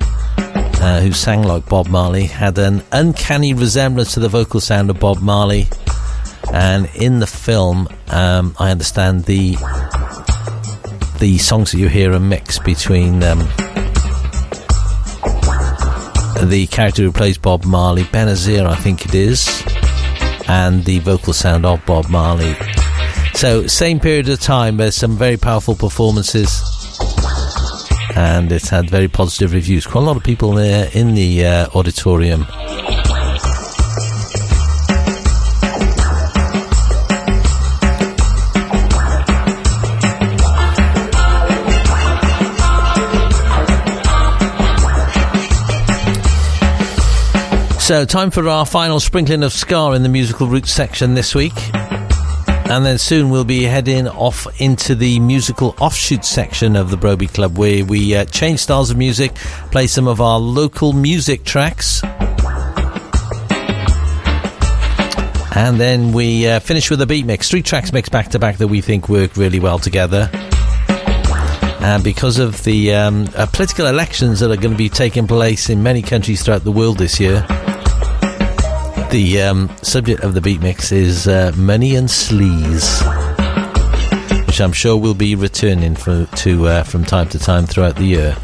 uh, who sang like Bob Marley, had an uncanny resemblance to the vocal sound of Bob Marley. And in the film, um, I understand the the songs that you hear are mixed between um, the character who plays Bob Marley, Ben-Adir, I think it is, and the vocal sound of Bob Marley. So, same period of time, there's some very powerful performances and it's had very positive reviews. Quite a lot of people there in the uh, auditorium. So, time for our final sprinkling of ska in the musical roots section this week. And then soon we'll be heading off into the musical offshoot section of the Bro Beat Club where we uh, change styles of music, play some of our local music tracks. And then we uh, finish with a beat mix. Three tracks mixed back to back that we think work really well together. And because of the um, uh, political elections that are going to be taking place in many countries throughout the world this year, the um, subject of the beat mix is uh, money and sleaze, which I'm sure will be returning for, to uh, from time to time throughout the year.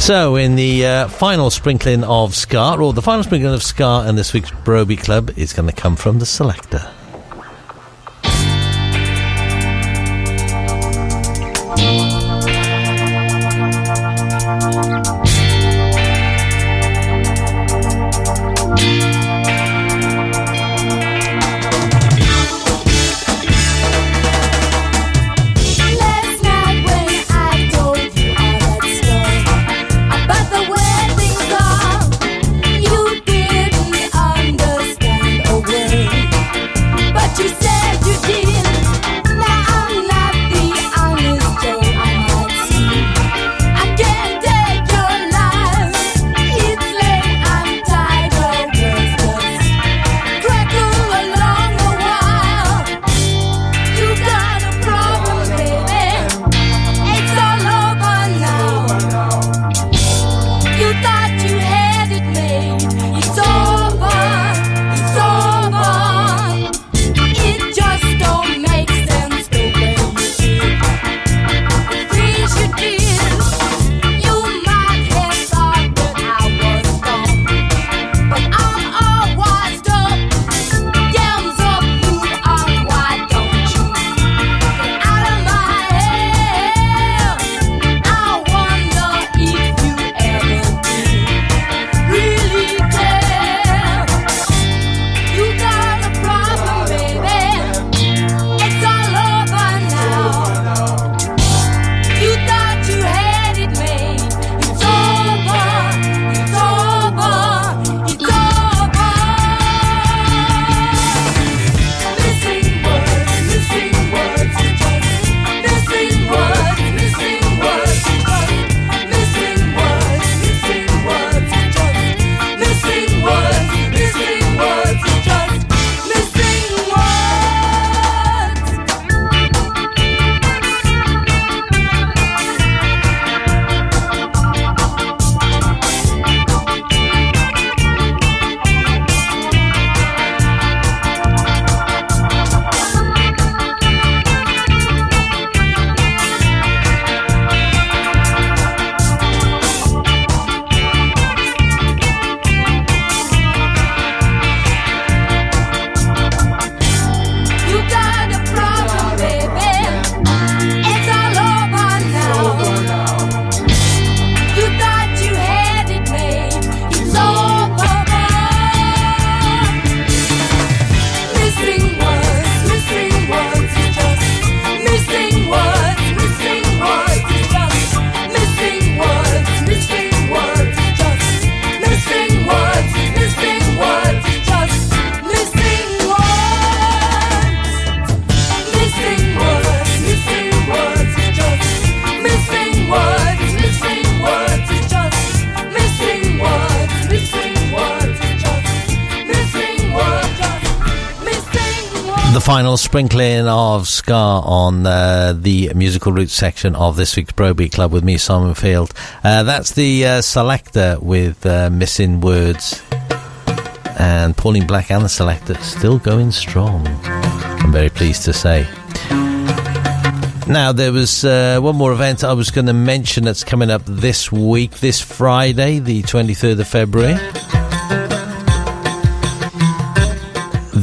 So, in the uh, final sprinkling of ska, or the final sprinkling of ska and this week's Bro Beat Club, is going to come from the Selecter. The final sprinkling of ska on uh, the musical roots section of this week's Bro Beat Club with me, Simon Field. Uh, that's the uh, Selecter with uh, missing words. And Pauline Black and the Selecter still going strong. I'm very pleased to say. Now, there was uh, one more event I was going to mention that's coming up this week, this Friday, the 23rd of February.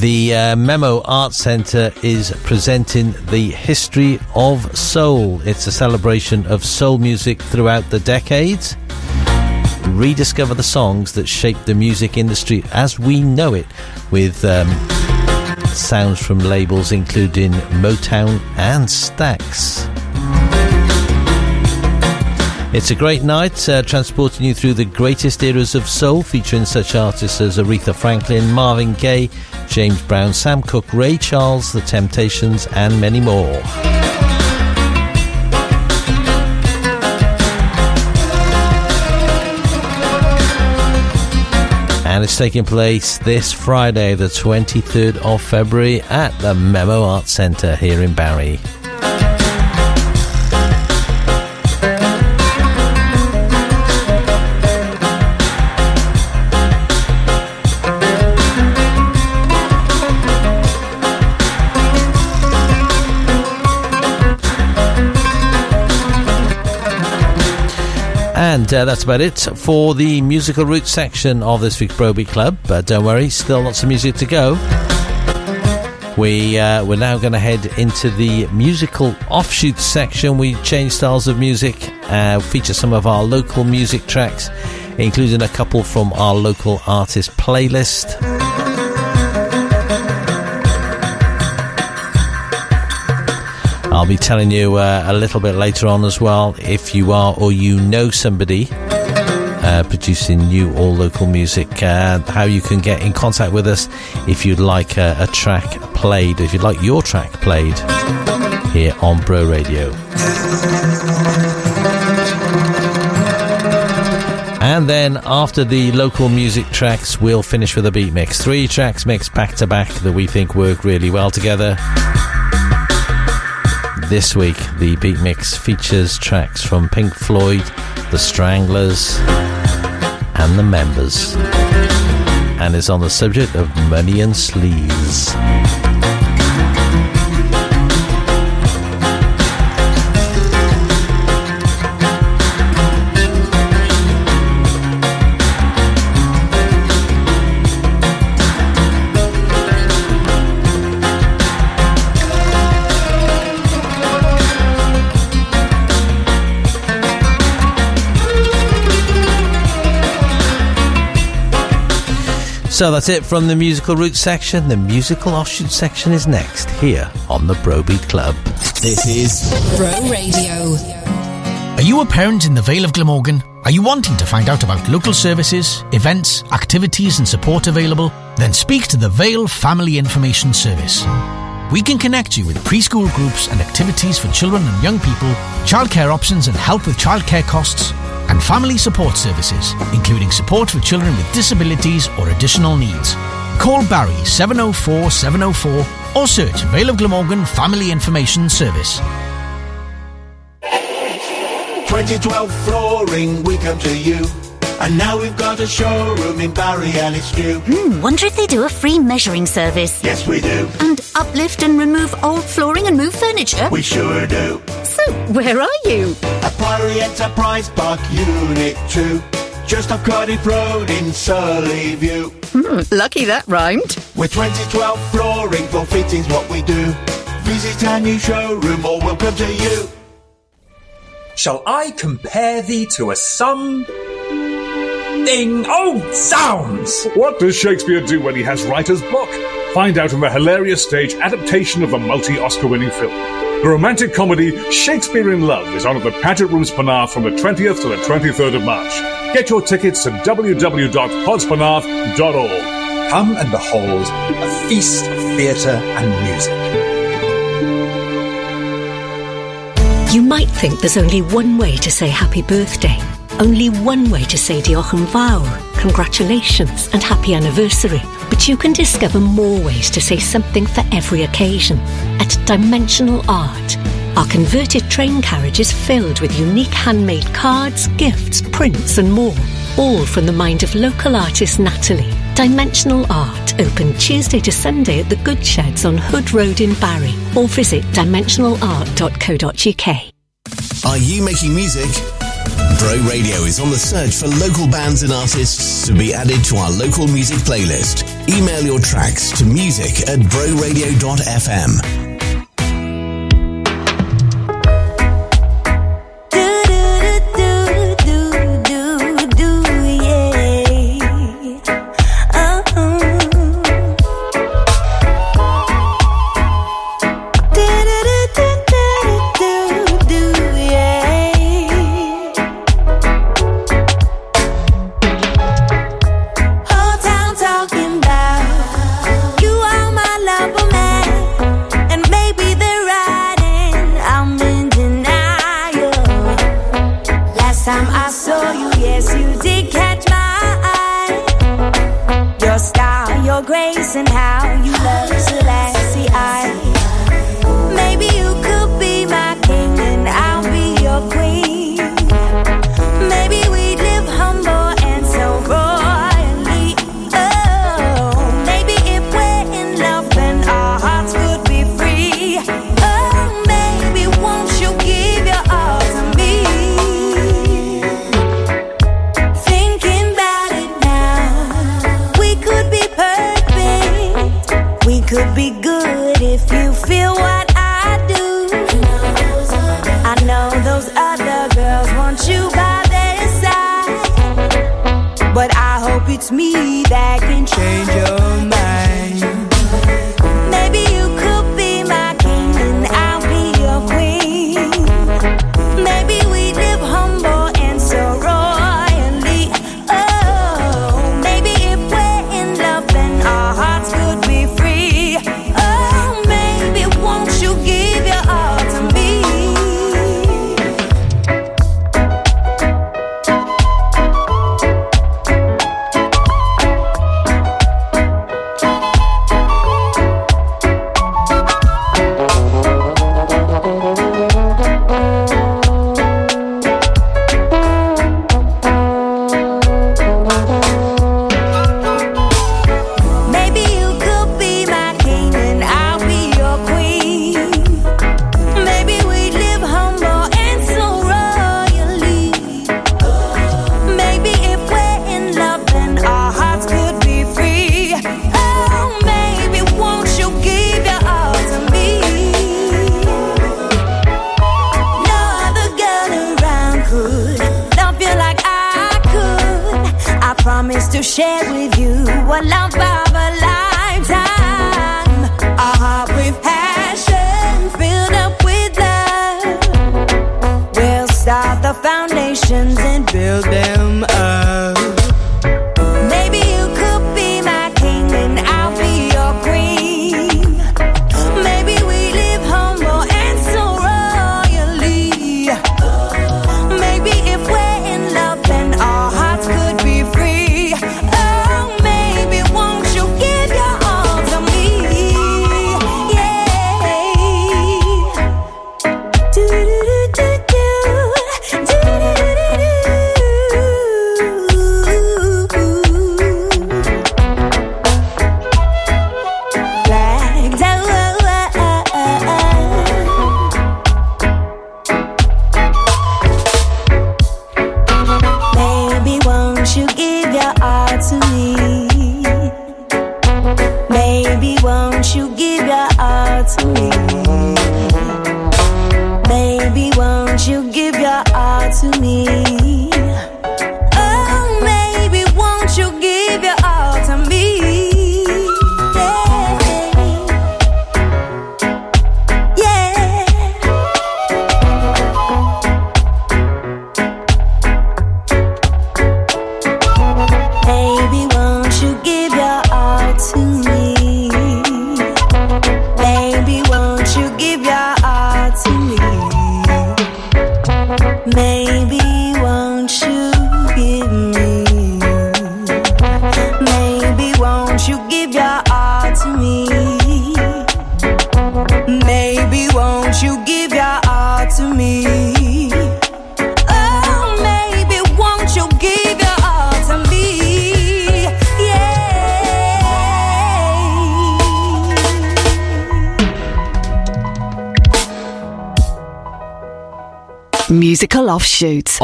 The uh, Memo Art Centre is presenting the History of Soul. It's a celebration of soul music throughout the decades. Rediscover the songs that shaped the music industry as we know it, with um, sounds from labels including Motown and Stax. It's a great night, uh, transporting you through the greatest eras of soul, featuring such artists as Aretha Franklin, Marvin Gaye, James Brown, Sam Cooke, Ray Charles, The Temptations, and many more. And it's taking place this Friday, the 23rd of February, at the Memo Art Centre here in Barry. And uh, that's about it for the musical roots section of this week's Bro Beat Club. But don't worry, still lots of music to go. We, uh, we're now going to head into the musical offshoot section. We change styles of music, uh, feature some of our local music tracks, including a couple from our local artist playlist. I'll be telling you uh, a little bit later on as well if you are or you know somebody uh, producing new or local music, uh, how you can get in contact with us if you'd like a track played, if you'd like your track played here on Bro Radio. And then after the local music tracks, we'll finish with a beat mix. Three tracks mixed back to back that we think work really well together. This week, the beat mix features tracks from Pink Floyd, The Stranglers, and The Members, and is on the subject of money and sleaze. So that's it from the musical roots section. The musical offshoot section is next here on the Bro Beat Club. This is Bro Radio. Are you a parent in the Vale of Glamorgan? Are you wanting to find out about local services, events, activities, and support available? Then speak to the Vale Family Information Service. We can connect you with preschool groups and activities for children and young people, childcare options and help with childcare costs, and family support services, including support for children with disabilities or additional needs. Call Barry 704 704 or search Vale of Glamorgan Family Information Service. 2012 flooring, we come to you. And now we've got a showroom in Barry and it's new. Hmm, wonder if they do a free measuring service. Yes, we do. And uplift and remove old flooring and move furniture? We sure do. So, where are you? At Priory Enterprise Park, Unit 2. Just off Cardiff Road in Surley View. Hmm, lucky that rhymed. With 2012 flooring, floor fittings what we do. Visit our new showroom or we'll come to you. Shall I compare thee to a sum? Ding! Oh, sounds! What does Shakespeare do when he has writer's block? Find out in the hilarious stage adaptation of the multi Oscar winning film. The romantic comedy Shakespeare in Love is on at the Paget Rooms Penarth from the 20th to the 23rd of March. Get your tickets at www.podspenarth.org. Come and behold a feast of theatre and music. You might think there's only one way to say happy birthday. Only one way to say Diolch yn fawr, congratulations and happy anniversary but you can discover more ways to say something for every occasion at Dimensional Art. Our converted train carriage is filled with unique handmade cards, gifts, prints, and more, all from the mind of local artist Natalie. Dimensional Art, open Tuesday to Sunday at the Good Sheds on Hood Road in Barry, or visit dimensionalart.co.uk. Are you making music? Bro Radio is on the search for local bands and artists to be added to our local music playlist. Email your tracks to music at broradio.fm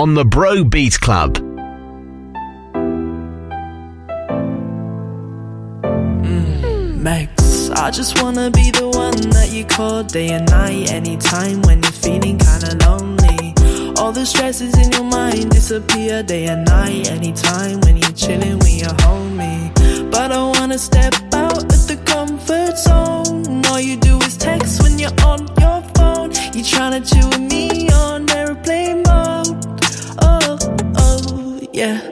on the Bro Beat Club. Hmm. Max, I just wanna be the one that you call day and night, anytime when you're feeling kinda lonely. All the stresses in your mind disappear day and night, anytime when you're chilling with your homie. But I wanna step out of the comfort zone. All you do is text when you're on your phone. You tryna chill with me on yeah.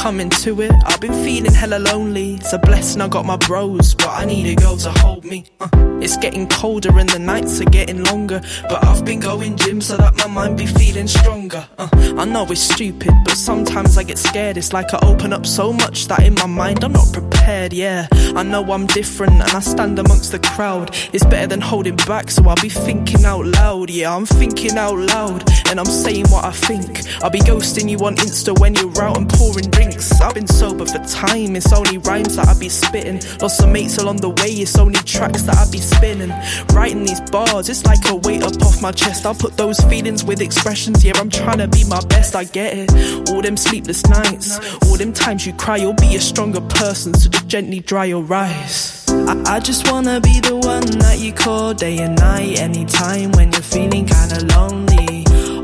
Coming to it, I've been feeling hella lonely. It's a blessing I got my bros, but I need a girl to hold me. Uh, it's getting colder and the nights are getting longer. But I've been going gym so that my mind be feeling stronger. Uh, I know it's stupid, but sometimes I get scared. It's like I open up so much that in my mind I'm not prepared. Yeah, I know I'm different and I stand amongst the crowd. It's better than holding back, so I'll be thinking out loud. Yeah, I'm thinking out loud and I'm saying what I think. I'll be ghosting you on Insta when you're out and pouring drinks. I've been sober for time, it's only rhymes that I be spitting. Lost some mates along the way, it's only tracks that I be spinning. Writing these bars, it's like a weight up off my chest. I'll put those feelings with expressions, yeah, I'm trying to be my best, I get it. All them sleepless nights, all them times you cry, you'll be a stronger person, so just gently dry your eyes. I, I just wanna be the one that you call day and night, anytime when you're feeling kinda lonely.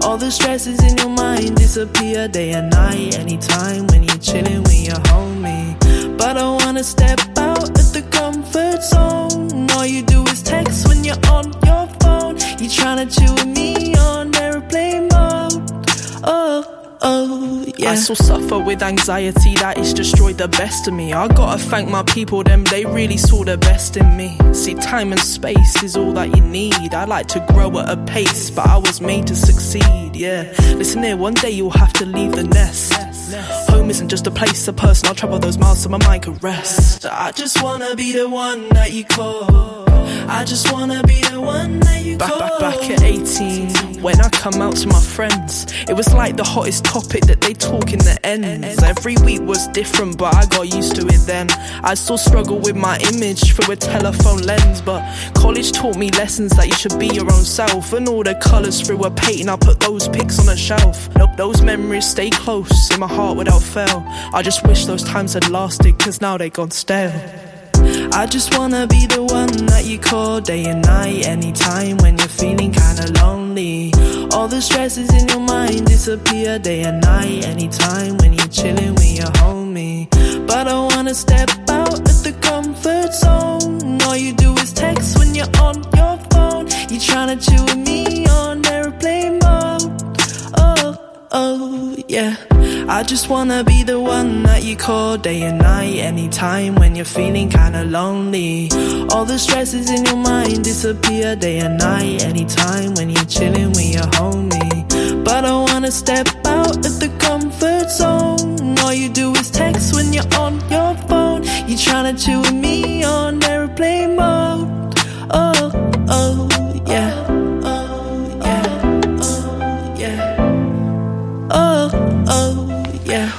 All the stresses in your mind disappear day and night, anytime when you're chilling with your homie. But I wanna step out of the comfort zone. All you do is text when you're on your phone. You're tryna chill with me on airplane mode. Oh. Oh, yeah. I still suffer with anxiety that has destroyed the best of me. I gotta thank my people, them, they really saw the best in me. See, time and space is all that you need. I like to grow at a pace, but I was made to succeed, yeah. Listen here, one day you'll have to leave the nest. Home isn't just a place, a person. I'll travel those miles so my mind can rest. I just wanna be the one that you call. I just wanna be the one that you back, call. Back, back at 18, when I come out to my friends, it was like the hottest topic that they talk in the ends. Every week was different, but I got used to it then. I still struggle with my image through a telephone lens, but college taught me lessons that you should be your own self. And all the colours through a painting, I put those pics on a shelf. Nope, those memories stay close in my heart without fail. I just wish those times had lasted, cause now they gone stale. I just wanna be the one that you call day and night, anytime when you're feeling kinda lonely. All the stresses in your mind disappear day and night, anytime when you're chilling with your homie. But I wanna step out of the comfort zone. All you do is text when you're on your phone. You tryna chill with me on airplane mode. Oh, oh, yeah. I just wanna be the one that you call day and night, anytime when you're feeling kinda lonely. All the stresses in your mind disappear day and night, anytime when you're chilling with your homie. But I wanna step out of the comfort zone. All you do is text when you're on your phone. You're tryna chill with me on airplane mode.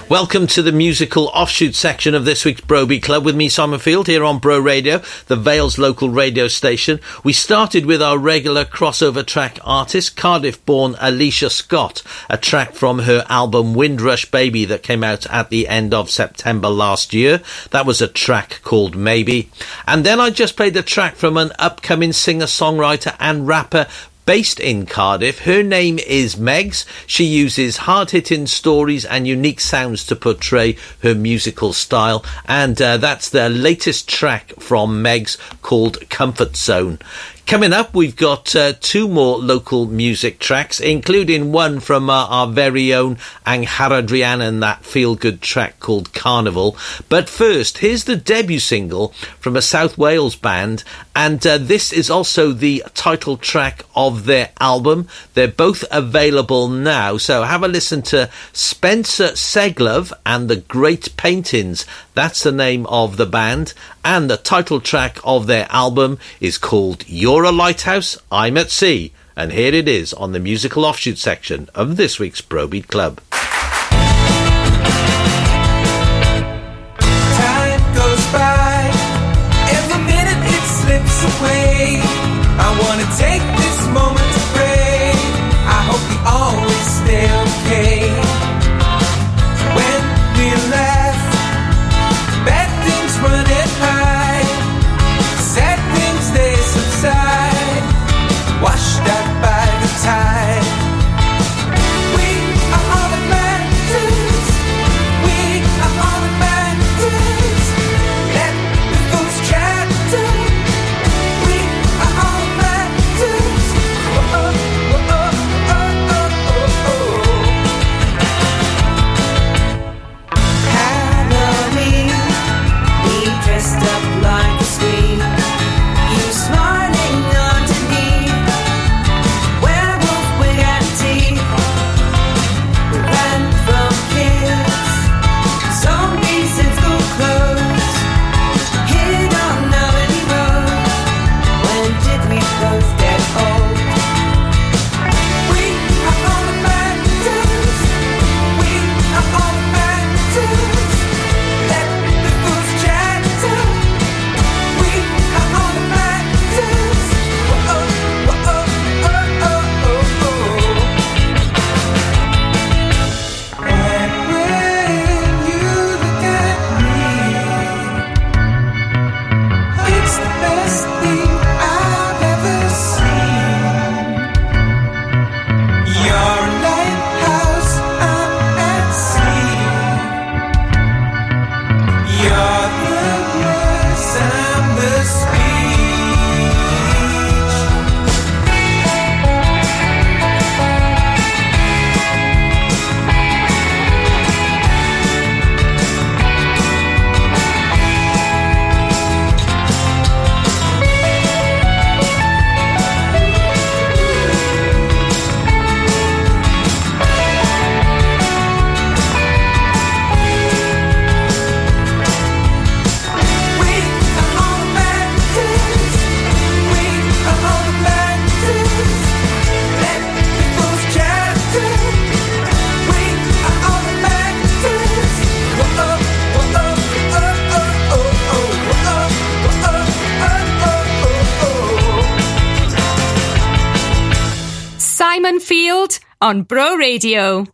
Welcome to the musical offshoot section of this week's Bro Beat Club with me, Simon Field, here on Bro Radio, the Vale's local radio station. We started with our regular crossover track artist, Cardiff born Aleighcia Scott, a track from her album Windrush Baby that came out at the end of September last year. That was a track called Maybe. And then I just played a track from an upcoming singer songwriter and rapper based in Cardiff. Her name is Megs. She uses hard hitting stories and unique sounds to portray her musical style, and uh, that's their latest track from Megs called Comfort Zone. Coming up, we've got uh, two more local music tracks, including one from uh, our very own Angharadrian and that feel good track called Carnival. But first, here's the debut single from a South Wales band, and uh, this is also the title track of their album. They're both available now, so have a listen to Spencer Seglove and the Great Paintings. That's the name of the band, and the title track of their album is called You're a Lighthouse, I'm at Sea. And here it is on the musical offshoot section of this week's Bro Beat Club. take Simon Field on Bro Radio.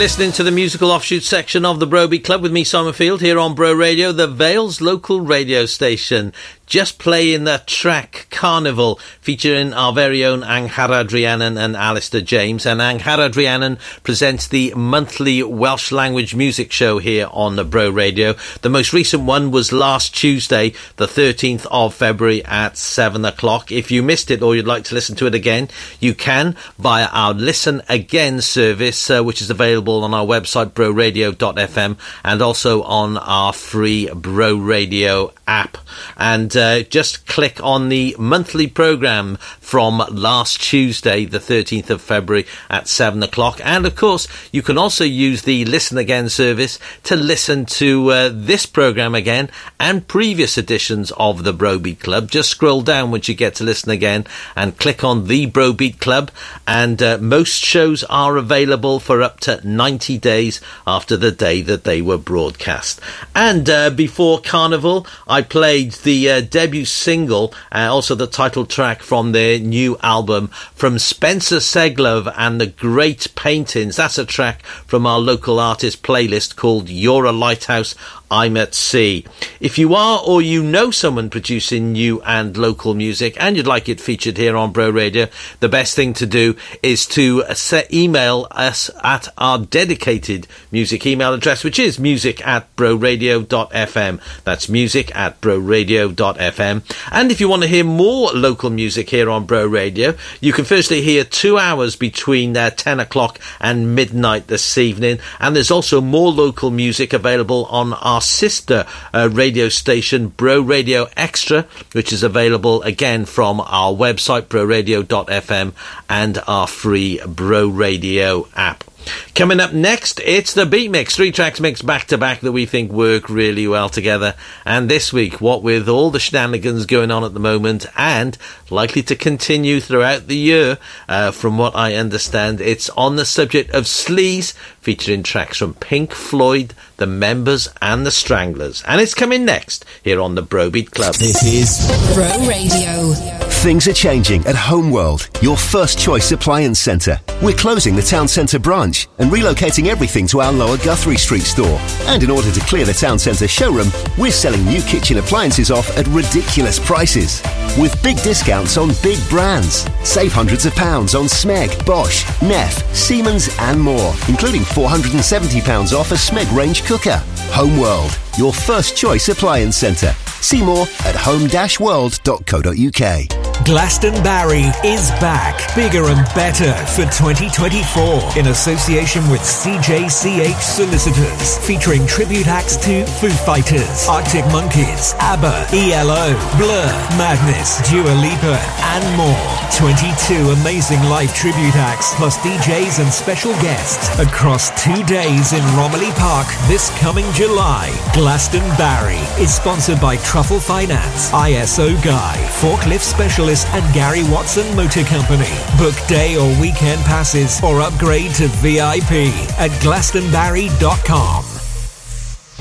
Listening to the musical offshoot section of the Bro Beat Club with me, Simon Field, here on Bro Radio, the Vale's local radio station just playing the track Carnival featuring our very own Angharad Rhiannon and Alistair James. And Angharad Rhiannon presents the monthly Welsh language music show here on the Bro Radio. The most recent one was last Tuesday, the 13th of February at 7 o'clock. If you missed it or you'd like to listen to it again, you can via our Listen Again service, uh, which is available on our website, broradio.fm, and also on our free Bro Radio app. And uh, just click on the monthly program from last Tuesday, the 13th of February at 7 o'clock. And of course, you can also use the Listen Again service to listen to uh, this program again and previous editions of the Bro Beat Club. Just scroll down once you get to Listen Again and click on the Bro Beat Club. And uh, most shows are available for up to 90 days after the day that they were broadcast. And uh, before Carnival, I played the uh, debut single, uh, also the title track from their new album from Spencer Seglove and the Great Paintings. That's a track from our local artist playlist called You're a Lighthouse, I'm at Sea. If you are or you know someone producing new and local music and you'd like it featured here on Bro Radio, the best thing to do is to email us at our dedicated music email address, which is music at broradio.fm. That's music at broradio.fm. And if you want to hear more local music here on Bro Radio, you can firstly hear two hours between uh, 10 o'clock and midnight this evening. And there's also more local music available on our sister uh, radio station, Bro Radio Extra, which is available again from our website, broradio.fm, and our free Bro Radio app. Coming up next, it's the Beat Mix. Three tracks mixed back to back that we think work really well together. And this week, what with all the shenanigans going on at the moment and likely to continue throughout the year, uh, from what I understand, it's on the subject of sleaze, featuring tracks from Pink Floyd, the Members, and the Stranglers. And it's coming next here on the Bro Beat Club. This is Bro Radio. Things are changing at Homeworld, your first choice appliance centre. We're closing the town centre branch and relocating everything to our lower Guthrie Street store. And in order to clear the town centre showroom, we're selling new kitchen appliances off at ridiculous prices. With big discounts on big brands. Save hundreds of pounds on Smeg, Bosch, Neff, Siemens, and more, including £470 off a Smeg range cooker. Homeworld, your first choice appliance centre. See more at home-world.co.uk. Glastonbarry is back, bigger and better for 2024 in association with CJCH Solicitors, featuring tribute acts to Foo Fighters, Arctic Monkeys, ABBA, ELO, Blur, Madness, Dua Lipa, and more. 22 amazing live tribute acts, plus DJs and special guests across two days in Romilly Park this coming July. Glastonbarry is sponsored by Truffle Finance, ISO Guy, Forklift Specialist, and Gary Watson Motor Company. Book day or weekend passes or upgrade to VIP at glastonbarry.com.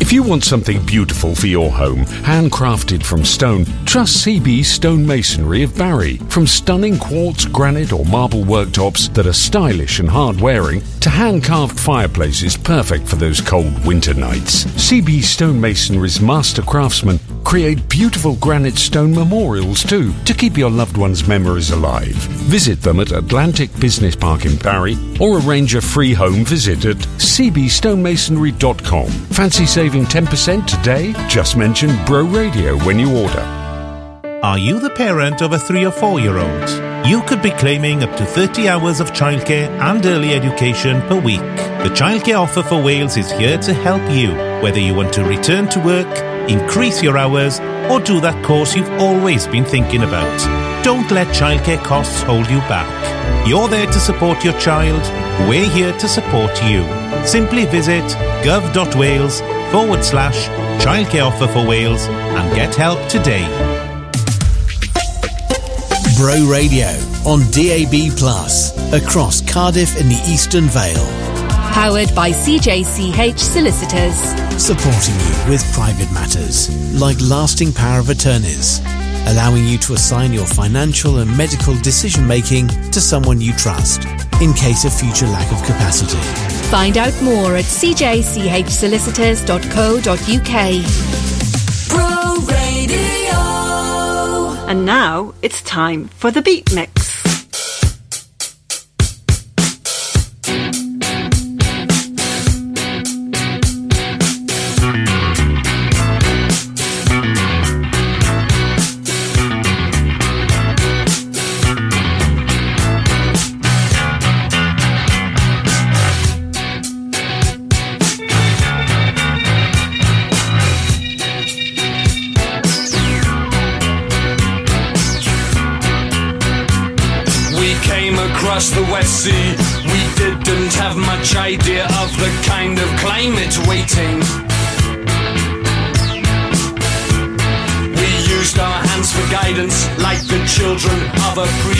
If you want something beautiful for your home, handcrafted from stone, trust CB Stone Masonry of Barry. From stunning quartz, granite, or marble worktops that are stylish and hard wearing, to hand carved fireplaces perfect for those cold winter nights. CB Stone Masonry's master craftsmen create beautiful granite stone memorials too to keep your loved ones' memories alive. Visit them at Atlantic Business Park in Barry or arrange a free home visit at cbstonemasonry.com. Fancy saving 10% today? Just mention Bro Radio when you order. Are you the parent of a three or four year old? You could be claiming up to 30 hours of childcare and early education per week. The Childcare Offer for Wales is here to help you, whether you want to return to work, increase your hours, or do that course you've always been thinking about. Don't let childcare costs hold you back. You're there to support your child, we're here to support you. Simply visit gov.wales forward slash childcare offer for Wales and get help today. Bro Radio on DAB Plus across Cardiff in the Eastern Vale. Powered by CJCH Solicitors. Supporting you with private matters like lasting power of attorneys, allowing you to assign your financial and medical decision making to someone you trust in case of future lack of capacity. Find out more at cjchsolicitors.co.uk. Bro Radio. And now it's time for the beat mix.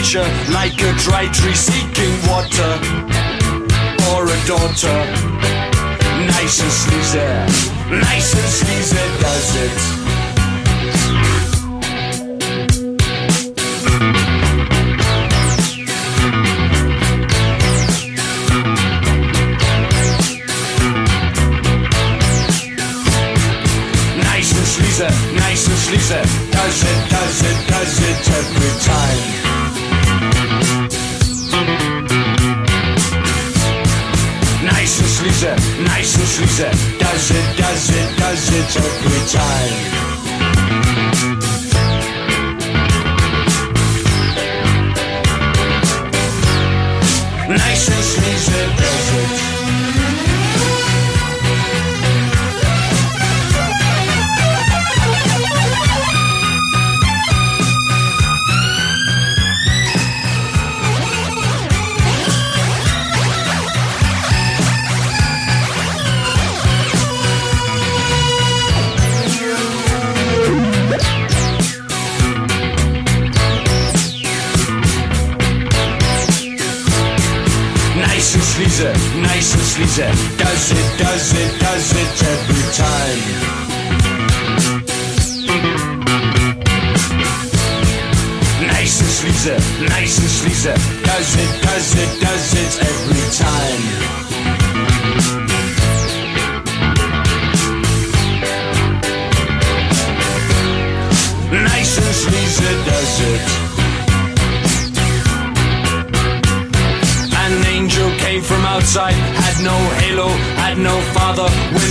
creature, like a dry tree seeking water, or a daughter. Nice and sleazy, nice and sleazy does it.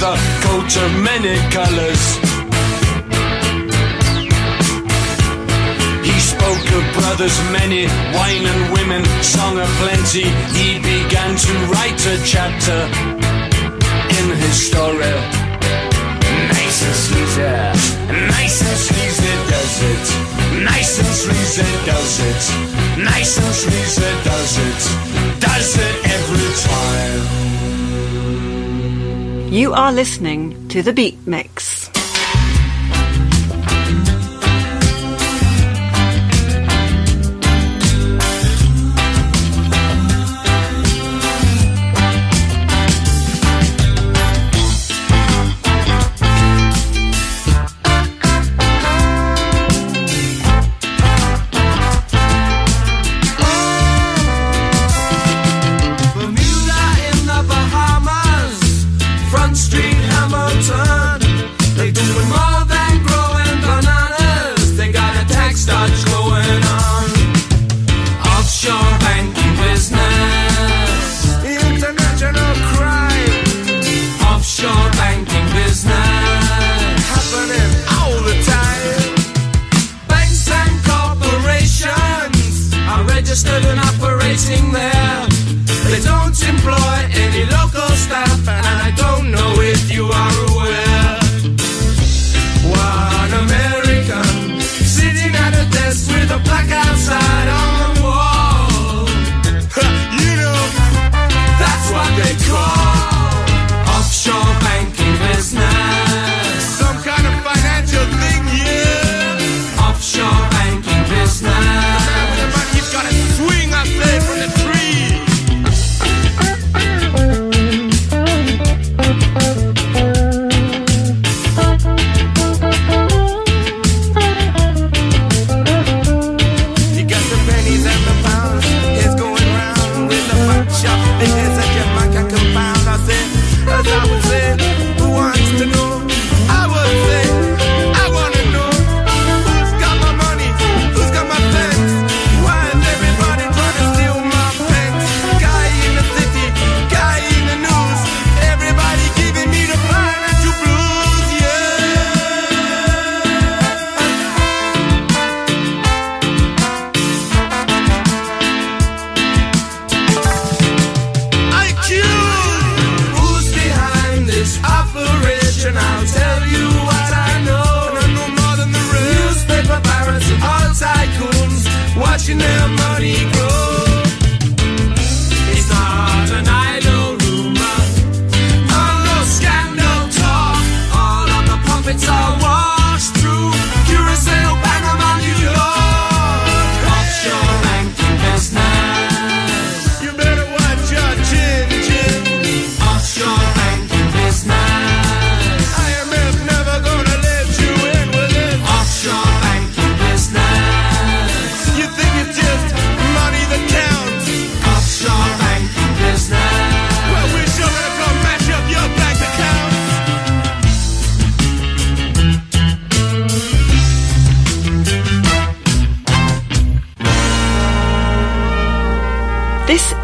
a coat of many colors. He spoke of brothers many, wine and women, song of plenty. He began to write a chapter in his story. Nice and sleazy, nice and sleazy does it. Nice and sleazy does it. Nice and sleazy does it. Does it every time. You are listening to The Beat Mix.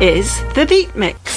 Is The Beat Mix.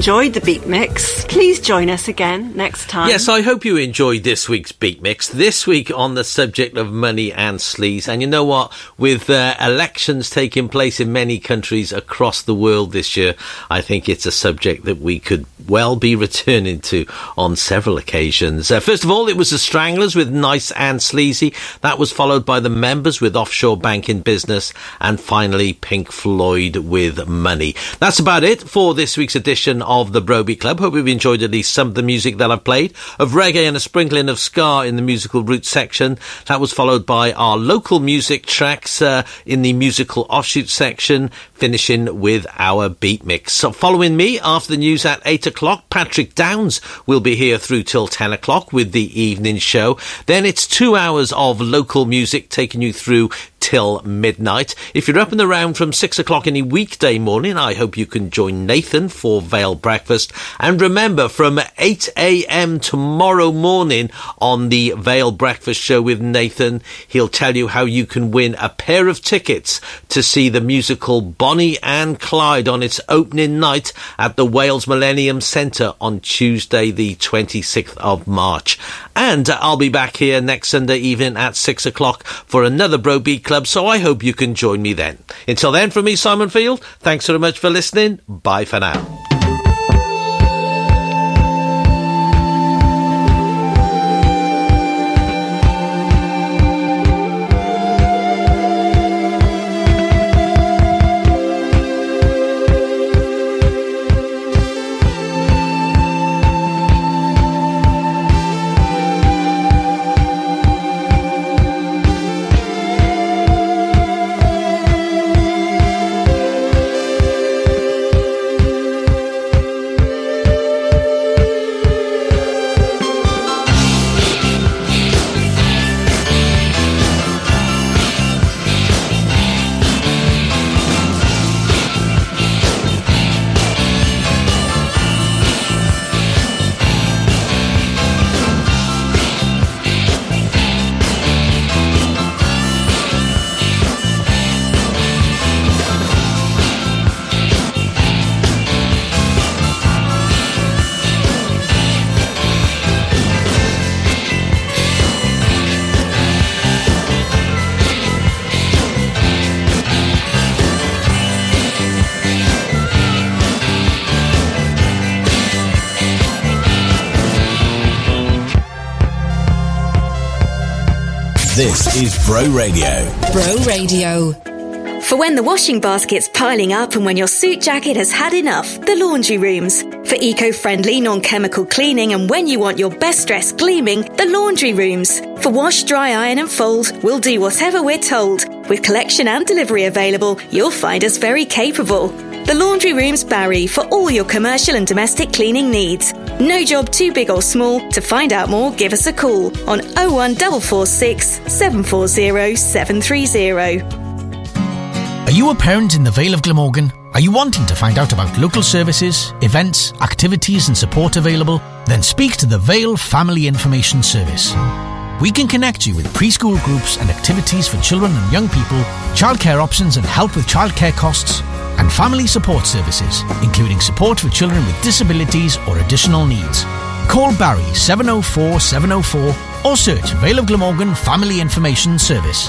Enjoyed the Beat Mix. Please join us again next time. Yes, I hope you enjoyed this week's Beat Mix. This week on the subject of money and sleaze. And you know what? With uh, elections taking place in many countries across the world this year, I think it's a subject that we could well be returning to on several occasions. Uh, first of all, it was the Stranglers with Nice and Sleazy. That was followed by the Members with Offshore Banking Business. And finally, Pink Floyd with Money. That's about it for this week's edition of the Bro Beat Club. Hope you've enjoyed at least some of the music that I've played, of reggae and a sprinkling of ska in the musical roots section. That was followed by our local music tracks uh, in the musical offshoot section, finishing with our beat mix. So following me after the news at 8 o'clock, Patrick Downs will be here through till 10 o'clock with the evening show. Then it's two hours of local music taking you through till midnight. If you're up and around from six o'clock any weekday morning, I hope you can join Nathan for Vale Breakfast. And remember, from 8 a.m. tomorrow morning on the Vale Breakfast Show with Nathan, he'll tell you how you can win a pair of tickets to see the musical Bonnie and Clyde on its opening night at the Wales Millennium Centre on Tuesday, the 26th of March. And I'll be back here next Sunday evening at six o'clock for another Bro Beat Club, so I hope you can join me then. Until then, from me, Simon Field, thanks very much for listening. Bye for now. This is Bro Radio. Bro Radio. For when the washing basket's piling up and when your suit jacket has had enough, the laundry rooms. For eco friendly, non chemical cleaning and when you want your best dress gleaming, the laundry rooms. For wash, dry, iron, and fold, we'll do whatever we're told. With collection and delivery available, you'll find us very capable. The Laundry Rooms Barry for all your commercial and domestic cleaning needs. No job too big or small. To find out more, give us a call on 01446 740 730. Are you a parent in the Vale of Glamorgan? Are you wanting to find out about local services, events, activities, and support available? Then speak to the Vale Family Information Service. We can connect you with preschool groups and activities for children and young people, childcare options and help with childcare costs, and family support services, including support for children with disabilities or additional needs. Call Barry 704 704 or search Vale of Glamorgan Family Information Service.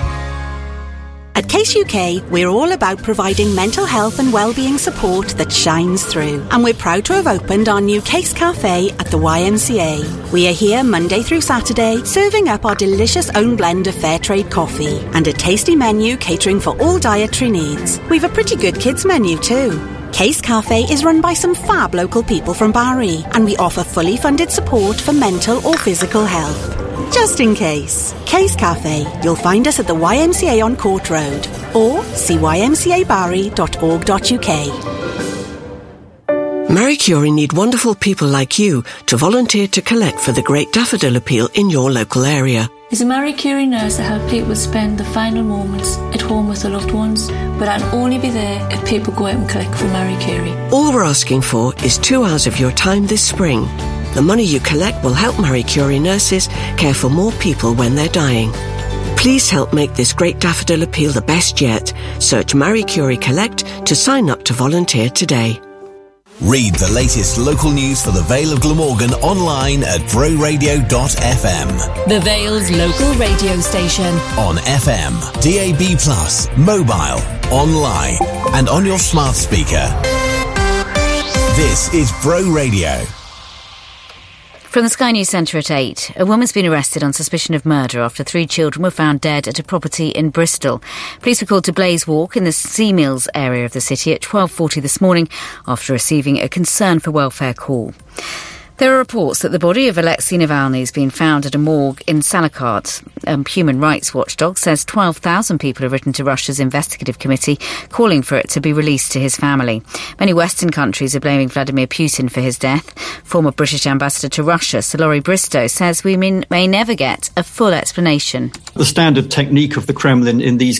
At Case UK, we're all about providing mental health and well-being support that shines through. And we're proud to have opened our new Case Cafe at the YMCA. We are here Monday through Saturday, serving up our delicious own blend of fair trade coffee and a tasty menu catering for all dietary needs. We've a pretty good kids menu too. Case Cafe is run by some fab local people from Barry, and we offer fully funded support for mental or physical health. Just in case. Case Cafe. You'll find us at the YMCA on Court Road or see ymcabarry.org.uk. Marie Curie need wonderful people like you to volunteer to collect for the Great Daffodil Appeal in your local area. Is a Marie Curie nurse to help people spend the final moments at home with their loved ones, but I'll only be there if people go out and collect for Marie Curie. All we're asking for is two hours of your time this spring. The money you collect will help Marie Curie nurses care for more people when they're dying. Please help make this Great Daffodil Appeal the best yet. Search Marie Curie Collect to sign up to volunteer today. Read the latest local news for the Vale of Glamorgan online at broradio.fm. The Vale's local radio station. On FM, DAB+, mobile, online, and on your smart speaker. This is Bro Radio. From the Sky News Centre at 8, a woman's been arrested on suspicion of murder after three children were found dead at a property in Bristol. Police were called to Blaise Walk in the Sea Mills area of the city at 12.40 this morning after receiving a concern for welfare call. There are reports that the body of Alexei Navalny has been found at a morgue in Salekhard. A um, human rights watchdog says 12,000 people have written to Russia's investigative committee calling for it to be released to his family. Many Western countries are blaming Vladimir Putin for his death. Former British ambassador to Russia, Sir Laurie Bristow, says we may never get a full explanation. The standard technique of the Kremlin in these cases